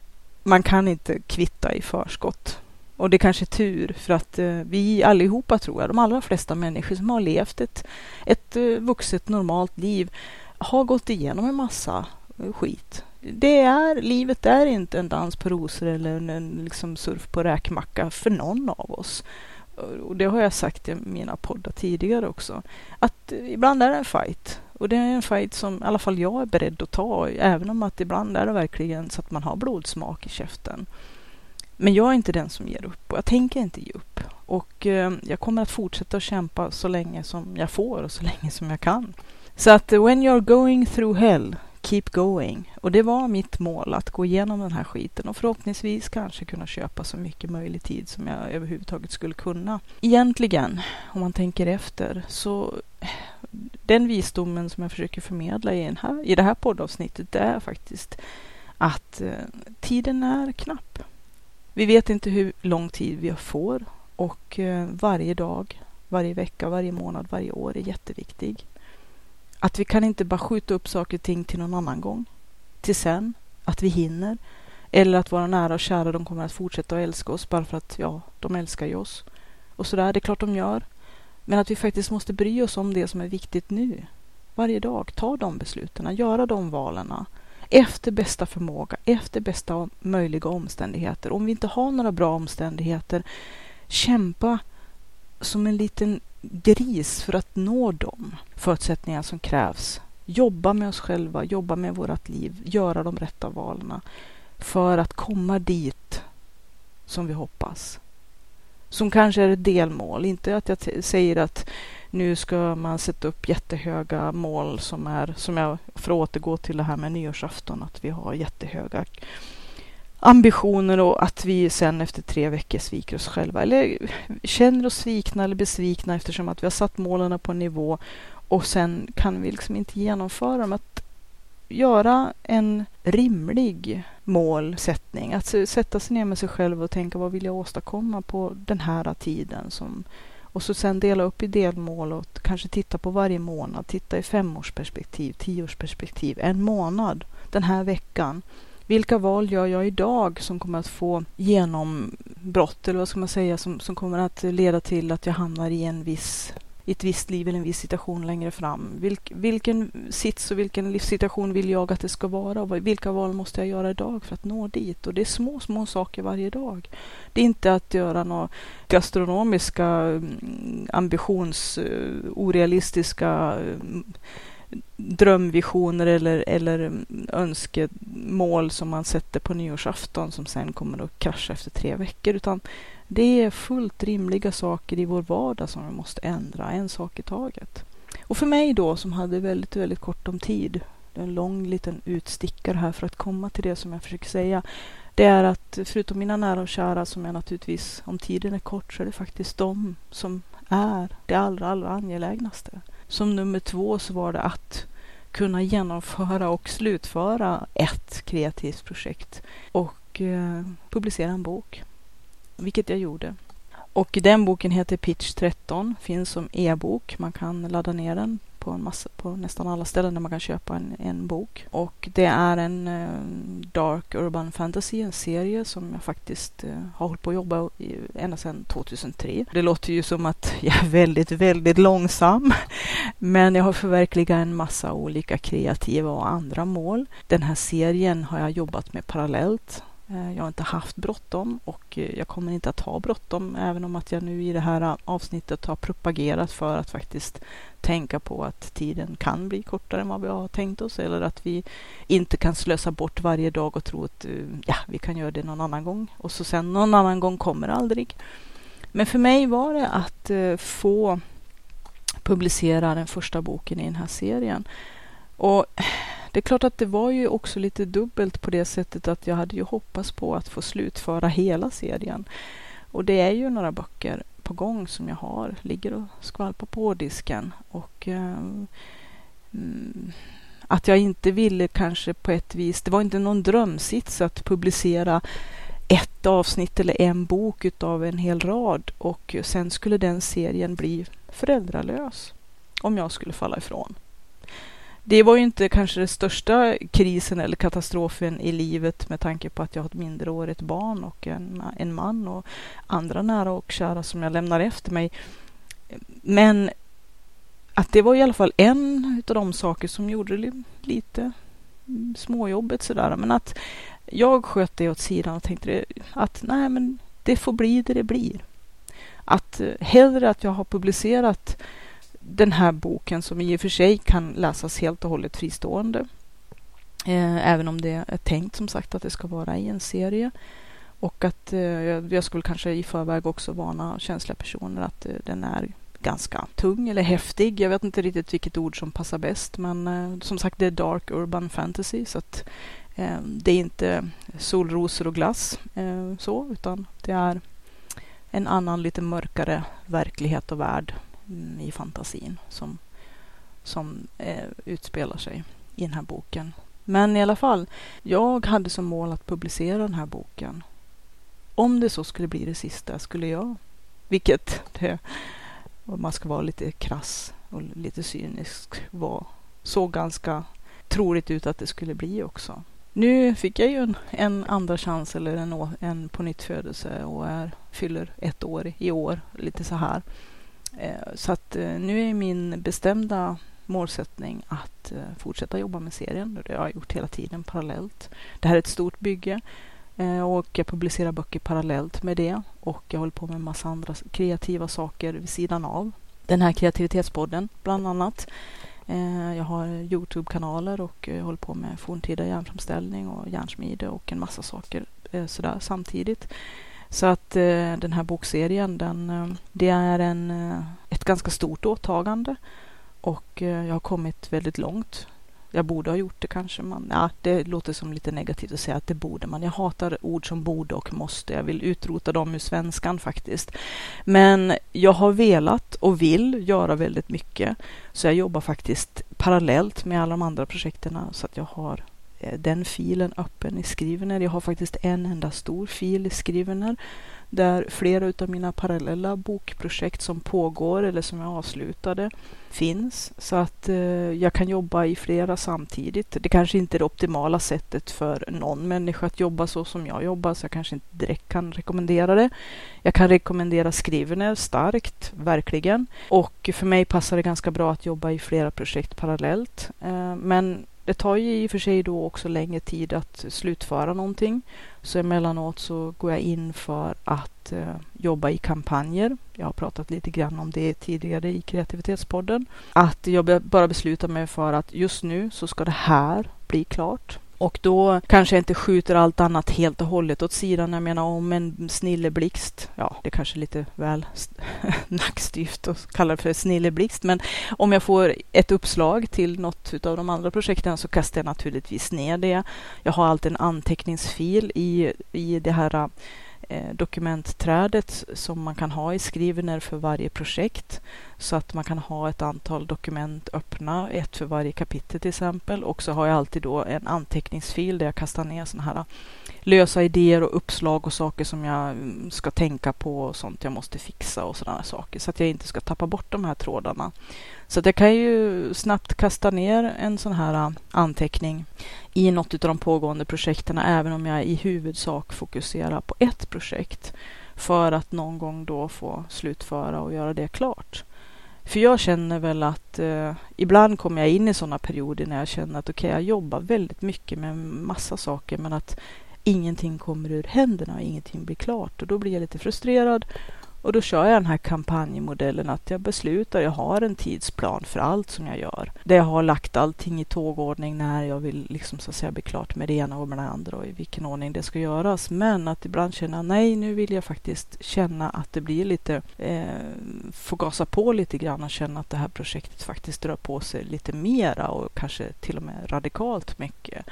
man kan inte kvitta i förskott. Och det kanske är tur, för att eh, vi allihopa tror jag, de allra flesta människor som har levt ett, ett eh, vuxet normalt liv, har gått igenom en massa skit det är, livet är inte en dans på rosor eller en, en liksom surf på räkmacka för någon av oss. Och det har jag sagt i mina poddar tidigare också. Att ibland är det en fight. Och det är en fight som i alla fall jag är beredd att ta. Även om att ibland är det verkligen så att man har blodsmak i käften. Men jag är inte den som ger upp och jag tänker inte ge upp. Och eh, jag kommer att fortsätta att kämpa så länge som jag får och så länge som jag kan. Så att when you're going through hell keep going. Och det var mitt mål att gå igenom den här skiten och förhoppningsvis kanske kunna köpa så mycket möjlig tid som jag överhuvudtaget skulle kunna. Egentligen, om man tänker efter, så den visdomen som jag försöker förmedla i, här, i det här poddavsnittet det är faktiskt att eh, tiden är knapp. Vi vet inte hur lång tid vi får och eh, varje dag, varje vecka, varje månad, varje år är jätteviktig. Att vi kan inte bara skjuta upp saker och ting till någon annan gång. Till sen. Att vi hinner. Eller att våra nära och kära de kommer att fortsätta att älska oss bara för att ja, de älskar ju oss. Och sådär, det är klart de gör. Men att vi faktiskt måste bry oss om det som är viktigt nu. Varje dag. Ta de besluten, göra de valen. Efter bästa förmåga, efter bästa möjliga omständigheter. Om vi inte har några bra omständigheter, kämpa som en liten gris för att nå de förutsättningar som krävs. Jobba med oss själva, jobba med vårt liv, göra de rätta valen för att komma dit som vi hoppas. Som kanske är ett delmål, inte att jag säger att nu ska man sätta upp jättehöga mål som är, som jag, för att återgå till det här med nyårsafton, att vi har jättehöga ambitioner och att vi sen efter tre veckor sviker oss själva eller känner oss svikna eller besvikna eftersom att vi har satt målen på en nivå och sen kan vi liksom inte genomföra dem. Att göra en rimlig målsättning, att sätta sig ner med sig själv och tänka vad vill jag åstadkomma på den här tiden som och så sen dela upp i delmål och kanske titta på varje månad, titta i femårsperspektiv, tioårsperspektiv, en månad, den här veckan. Vilka val gör jag idag som kommer att få genombrott eller vad ska man säga som, som kommer att leda till att jag hamnar i en viss i ett visst liv eller en viss situation längre fram. Vilk, vilken sits och vilken livssituation vill jag att det ska vara? Och vilka val måste jag göra idag för att nå dit? Och det är små, små saker varje dag. Det är inte att göra några gastronomiska mm, ambitions, eh, orealistiska mm, drömvisioner eller, eller önskemål som man sätter på nyårsafton som sen kommer att krascha efter tre veckor. Utan det är fullt rimliga saker i vår vardag som vi måste ändra, en sak i taget. Och för mig då som hade väldigt, väldigt kort om tid, en lång liten utstickare här för att komma till det som jag försöker säga, det är att förutom mina nära och kära som jag naturligtvis, om tiden är kort, så är det faktiskt de som är det allra, allra angelägnaste. Som nummer två så var det att kunna genomföra och slutföra ett kreativt projekt och eh, publicera en bok vilket jag gjorde. Och den boken heter Pitch 13, finns som e-bok. Man kan ladda ner den på, en massa, på nästan alla ställen där man kan köpa en, en bok. Och det är en eh, Dark Urban Fantasy, en serie som jag faktiskt eh, har hållit på att jobba i ända sedan 2003. Det låter ju som att jag är väldigt, väldigt långsam. Men jag har förverkligat en massa olika kreativa och andra mål. Den här serien har jag jobbat med parallellt Eh, jag har inte haft bråttom och eh, jag kommer inte att ha bråttom även om att jag nu i det här eh, avsnittet har propagerat för att faktiskt tänka på att tiden kan bli kortare än vad vi har tänkt oss eller att vi inte kan slösa bort varje dag och tro att ja, vi kan göra det någon annan gång och så sen någon annan gång kommer aldrig. Men för mig var det att få publicera den första boken i den här serien. Och det är klart att det var ju också lite dubbelt på det sättet att jag hade ju hoppats på att få slutföra hela serien. Och det är ju några böcker på gång som jag har, ligger och skvalpar på disken. Och eh, mm, att jag inte ville kanske på ett vis, det var inte någon drömsits att publicera ett avsnitt eller en bok utav en hel rad och sen skulle den serien bli föräldralös om jag skulle falla ifrån det var ju inte kanske den största krisen eller katastrofen i livet med tanke på att jag har ett mindreårigt barn och en, en man och andra nära och kära som jag lämnar efter mig. Men att det var i alla fall en av de saker som gjorde det lite småjobbet sådär. Men att jag sköt det åt sidan och tänkte att nej, men det får bli det det blir. Att eh, hellre att jag har publicerat den här boken som i och för sig kan läsas helt och hållet fristående. Eh, även om det är tänkt som sagt att det ska vara i en serie. Och att eh, jag skulle kanske i förväg också varna känsliga personer att eh, den är ganska tung eller häftig. Jag vet inte riktigt vilket ord som passar bäst. Men eh, som sagt, det är dark urban fantasy. Så att eh, det är inte solrosor och glass eh, så, utan det är en annan lite mörkare verklighet och värld Mm, i fantasin som, som eh, utspelar sig i den här boken. Men i alla fall, jag hade som mål att publicera den här boken. Om det så skulle bli det sista skulle jag, vilket det, om man ska vara lite krass och lite cynisk, var, såg ganska troligt ut att det skulle bli också. Nu fick jag ju en, en andra chans eller en, en på nytt födelse och är, fyller ett år i år, lite så här. Eh, så att eh, nu är min bestämda målsättning att eh, fortsätta jobba med serien. Det har jag gjort hela tiden parallellt. Det här är ett stort bygge och jag publicerar böcker parallellt med det och jag håller på med en massa andra kreativa saker vid sidan av. Den här kreativitetspodden bland annat. Jag har Youtube-kanaler och jag håller på med forntida järnframställning och järnsmide och en massa saker sådär samtidigt. Så att eh, den här bokserien, den, eh, det är en, eh, ett ganska stort åtagande och eh, jag har kommit väldigt långt. Jag borde ha gjort det kanske. Man, ja, det låter som lite negativt att säga att det borde man. Jag hatar ord som borde och måste. Jag vill utrota dem ur svenskan faktiskt. Men jag har velat och vill göra väldigt mycket. Så jag jobbar faktiskt parallellt med alla de andra projekten så att jag har Eh, den filen öppen i Skrivener. Jag har faktiskt en enda stor fil i Skrivener där flera utav mina parallella bokprojekt som pågår eller som jag avslutade finns. Så att eh, jag kan jobba i flera samtidigt. Det kanske inte är det optimala sättet för någon människa att jobba så som jag jobbar, så jag kanske inte direkt kan rekommendera det. Jag kan rekommendera Skrivener starkt, verkligen. Och för mig passar det ganska bra att jobba i flera projekt parallellt. Eh, men det tar ju i och för sig då också längre tid att slutföra någonting. Så emellanåt så går jag in för att eh, jobba i kampanjer. Jag har pratat lite grann om det tidigare i kreativitetspodden. Att jag bara beslutar mig för att just nu så ska det här bli klart. Och då kanske jag inte skjuter allt annat helt och hållet åt sidan. Jag menar om en snilleblixt, ja det är kanske är lite väl nackstyvt att kalla det för snilleblixt, men om jag får ett uppslag till något av de andra projekten så kastar jag naturligtvis ner det. Jag har alltid en anteckningsfil i, i det här Eh, dokumentträdet som man kan ha i Skrivener för varje projekt. Så att man kan ha ett antal dokument öppna, ett för varje kapitel till exempel. Och så har jag alltid då en anteckningsfil där jag kastar ner sådana här eh, lösa idéer och uppslag och saker som jag mm, ska tänka på och sånt jag måste fixa och sådana saker. Så att jag inte ska tappa bort de här trådarna. Så att jag kan ju snabbt kasta ner en sån här äh, anteckning i något av de pågående projekten, även om jag i huvudsak fokuserar på ett projekt för att någon gång då få slutföra och göra det klart. För jag känner väl att eh, ibland kommer jag in i sådana perioder när jag känner att okej, okay, jag jobbar väldigt mycket med massa saker, men att ingenting kommer ur händerna och ingenting blir klart och då blir jag lite frustrerad och då kör jag den här kampanjmodellen att jag beslutar, jag har en tidsplan för allt som jag gör. Där jag har lagt allting i tågordning när jag vill liksom så att säga bli klart med det ena och med det andra och i vilken ordning det ska göras. Men att ibland känna nej, nu vill jag faktiskt känna att det blir lite, eh, få gasa på lite grann och känna att det här projektet faktiskt drar på sig lite mera och kanske till och med radikalt mycket.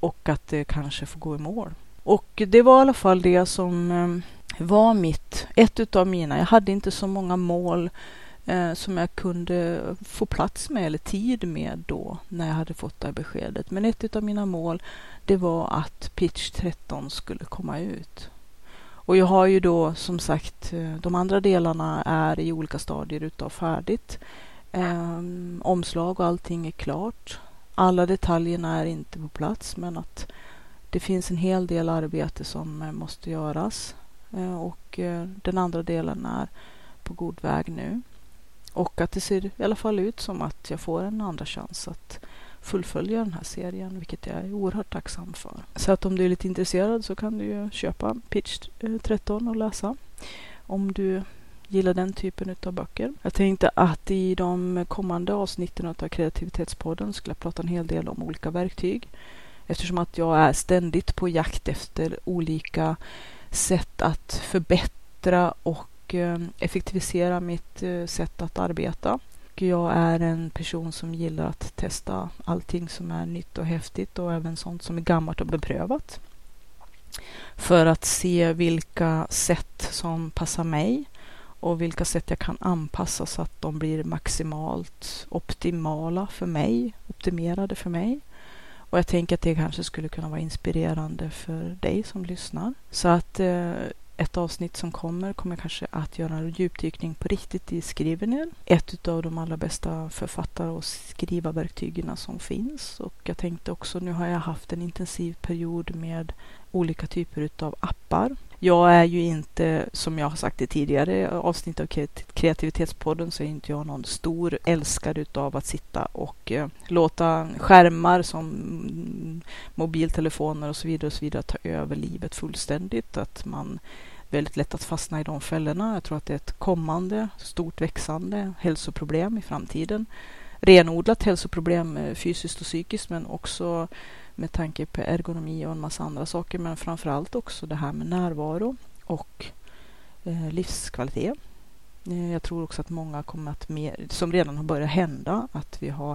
Och att det kanske får gå i mål. Och det var i alla fall det som eh, var mitt, ett utav mina, jag hade inte så många mål eh, som jag kunde få plats med eller tid med då när jag hade fått det här beskedet. Men ett utav mina mål det var att Pitch 13 skulle komma ut. Och jag har ju då som sagt, eh, de andra delarna är i olika stadier utav färdigt. Eh, omslag och allting är klart. Alla detaljerna är inte på plats men att det finns en hel del arbete som eh, måste göras. Eh, och eh, den andra delen är på god väg nu. Och att det ser i alla fall ut som att jag får en andra chans att fullfölja den här serien, vilket jag är oerhört tacksam för. Så att om du är lite intresserad så kan du ju köpa Pitch eh, 13 och läsa om du gillar den typen av böcker. Jag tänkte att i de kommande avsnitten av Kreativitetspodden skulle jag prata en hel del om olika verktyg eftersom att jag är ständigt på jakt efter olika sätt att förbättra och eh, effektivisera mitt eh, sätt att arbeta. Jag är en person som gillar att testa allting som är nytt och häftigt och även sånt som är gammalt och beprövat. För att se vilka sätt som passar mig och vilka sätt jag kan anpassa så att de blir maximalt optimala för mig, optimerade för mig. Och jag tänker att det kanske skulle kunna vara inspirerande för dig som lyssnar. Så att eh, ett avsnitt som kommer kommer kanske att göra en djupdykning på riktigt i Skrivener. Ett av de allra bästa författare och skrivarverktygen som finns. Och jag tänkte också, nu har jag haft en intensiv period med olika typer av appar jag är ju inte, som jag har sagt i tidigare avsnitt av Kreativitetspodden, så är inte jag någon stor älskare utav att sitta och eh, låta skärmar som mobiltelefoner och så vidare och så vidare ta över livet fullständigt. Att man väldigt lätt att fastna i de fällorna. Jag tror att det är ett kommande, stort växande hälsoproblem i framtiden. Renodlat hälsoproblem eh, fysiskt och psykiskt men också med tanke på ergonomi och en massa andra saker. Men framför allt också det här med närvaro och eh, livskvalitet. Eh, jag tror också att många kommer att, mer, som redan har börjat hända, att vi har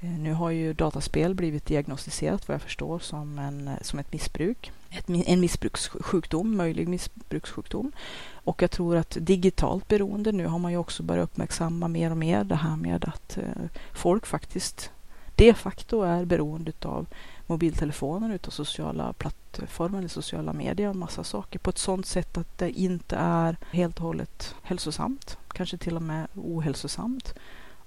eh, nu har ju dataspel blivit diagnostiserat vad jag förstår som, en, som ett missbruk. Ett, en missbrukssjukdom, möjlig missbrukssjukdom. Och jag tror att digitalt beroende, nu har man ju också börjat uppmärksamma mer och mer det här med att eh, folk faktiskt de facto är beroende av mobiltelefoner, utav sociala plattformar eller sociala medier och massa saker på ett sådant sätt att det inte är helt och hållet hälsosamt, kanske till och med ohälsosamt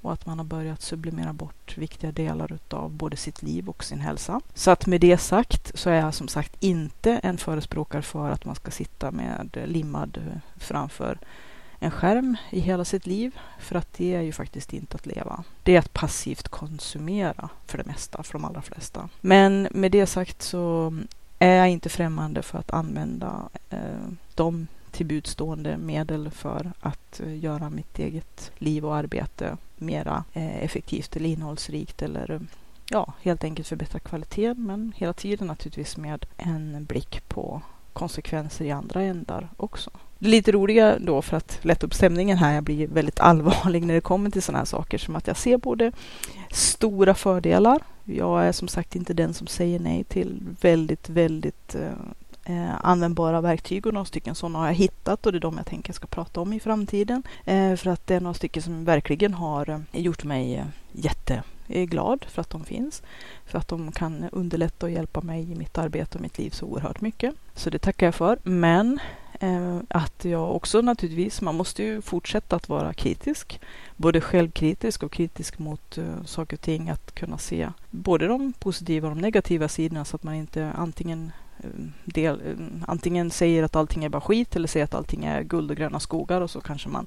och att man har börjat sublimera bort viktiga delar utav både sitt liv och sin hälsa. Så att med det sagt så är jag som sagt inte en förespråkare för att man ska sitta med limmad framför en skärm i hela sitt liv. För att det är ju faktiskt inte att leva. Det är att passivt konsumera för det mesta, för de allra flesta. Men med det sagt så är jag inte främmande för att använda eh, de tillbudstående medel för att eh, göra mitt eget liv och arbete mera eh, effektivt eller innehållsrikt eller ja, helt enkelt förbättra kvaliteten men hela tiden naturligtvis med en blick på konsekvenser i andra ändar också. Det lite roliga då för att lätta upp stämningen här, jag blir väldigt allvarlig när det kommer till sådana här saker som att jag ser både stora fördelar. Jag är som sagt inte den som säger nej till väldigt, väldigt eh, eh användbara verktyg och några stycken sådana har jag hittat och det är de jag tänker jag ska prata om i framtiden. Eh, för att det är några stycken som verkligen har eh, gjort mig eh, jätteglad för att de finns. För att de kan underlätta och hjälpa mig i mitt arbete och mitt liv så oerhört mycket. Så det tackar jag för. Men eh, att jag också naturligtvis, man måste ju fortsätta att vara kritisk. Både självkritisk och kritisk mot eh, saker och ting. Att kunna se både de positiva och de negativa sidorna så att man inte antingen eh, del, eh, antingen säger att allting är bara skit eller säger att allting är guld och gröna skogar och så kanske man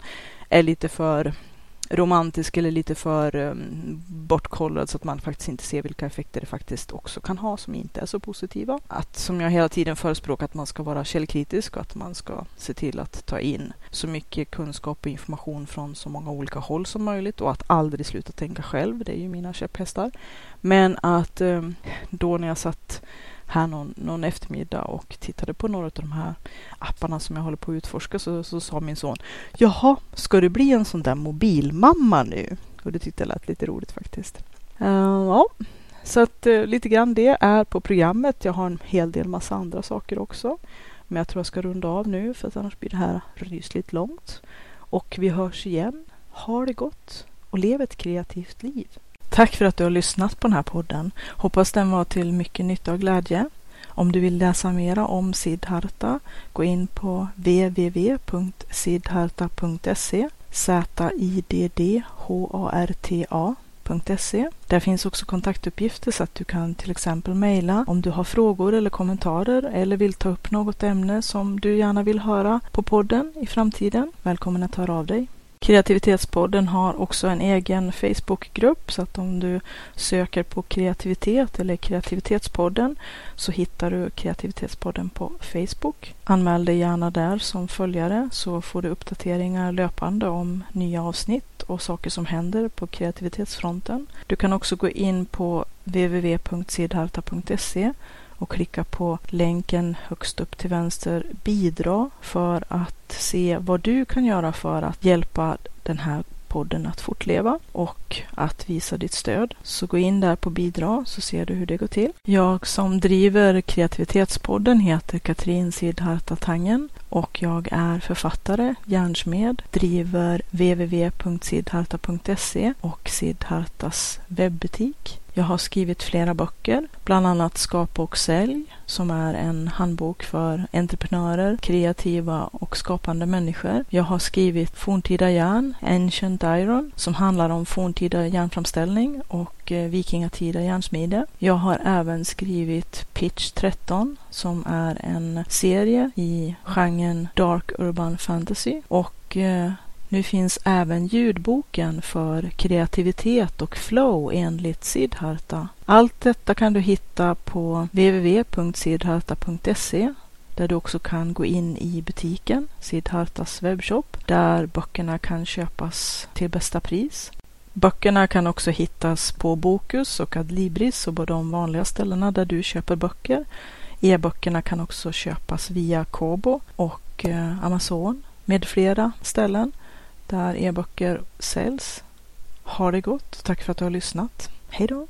är lite för romantisk eller lite för um, bortkollad så att man faktiskt inte ser vilka effekter det faktiskt också kan ha som inte är så positiva. Att som jag hela tiden förespråkar att man ska vara källkritisk och att man ska se till att ta in så mycket kunskap och information från så många olika håll som möjligt och att aldrig sluta tänka själv. Det är ju mina käpphästar. Men att um, då när jag satt här någon, någon eftermiddag och tittade på några av de här apparna som jag håller på att utforska så, så sa min son Jaha, ska du bli en sån där mobilmamma nu? Och det tyckte jag lät lite roligt faktiskt. Uh, ja, så att uh, lite grann det är på programmet. Jag har en hel del massa andra saker också. Men jag tror jag ska runda av nu för att annars blir det här rysligt långt. Och vi hörs igen. Ha det gott och lev ett kreativt liv. Tack för att du har lyssnat på den här podden. Hoppas den var till mycket nytta och glädje. Om du vill läsa mera om Siddharta, gå in på www.siddharta.se Z-I-D-D-H-A-R-T-A.se. Där finns också kontaktuppgifter så att du kan till exempel mejla om du har frågor eller kommentarer eller vill ta upp något ämne som du gärna vill höra på podden i framtiden. Välkommen att höra av dig. Kreativitetspodden har också en egen Facebookgrupp så att om du söker på kreativitet eller kreativitetspodden så hittar du kreativitetspodden på Facebook. Anmäl dig gärna där som följare så får du uppdateringar löpande om nya avsnitt och saker som händer på kreativitetsfronten. Du kan också gå in på www.sidharta.se och klicka på länken högst upp till vänster bidra för att se vad du kan göra för att hjälpa den här podden att fortleva och att visa ditt stöd. Så gå in där på bidra så ser du hur det går till. Jag som driver kreativitetspodden heter Katrin Sidharta Tangen och jag är författare, järnsmed, driver www.sidharta.se och Sidhartas webbutik. Jag har skrivit flera böcker, bland annat Skapa och sälj som är en handbok för entreprenörer, kreativa och skapande människor. Jag har skrivit Forntida järn, Ancient Iron, som handlar om forntida järnframställning och eh, vikingatida järnsmide. Jag har även skrivit Pitch 13 som är en serie i genren Dark Urban Fantasy och eh, nu finns även ljudboken för kreativitet och flow enligt Siddharta. Allt detta kan du hitta på www.siddharta.se där du också kan gå in i butiken, Siddhartas webbshop, där böckerna kan köpas till bästa pris. Böckerna kan också hittas på Bokus och Adlibris och på de vanliga ställena där du köper böcker. E-böckerna kan också köpas via Kobo och eh, Amazon med flera ställen där e-böcker säljs. Ha det gott. Tack för att du har lyssnat. Hej då!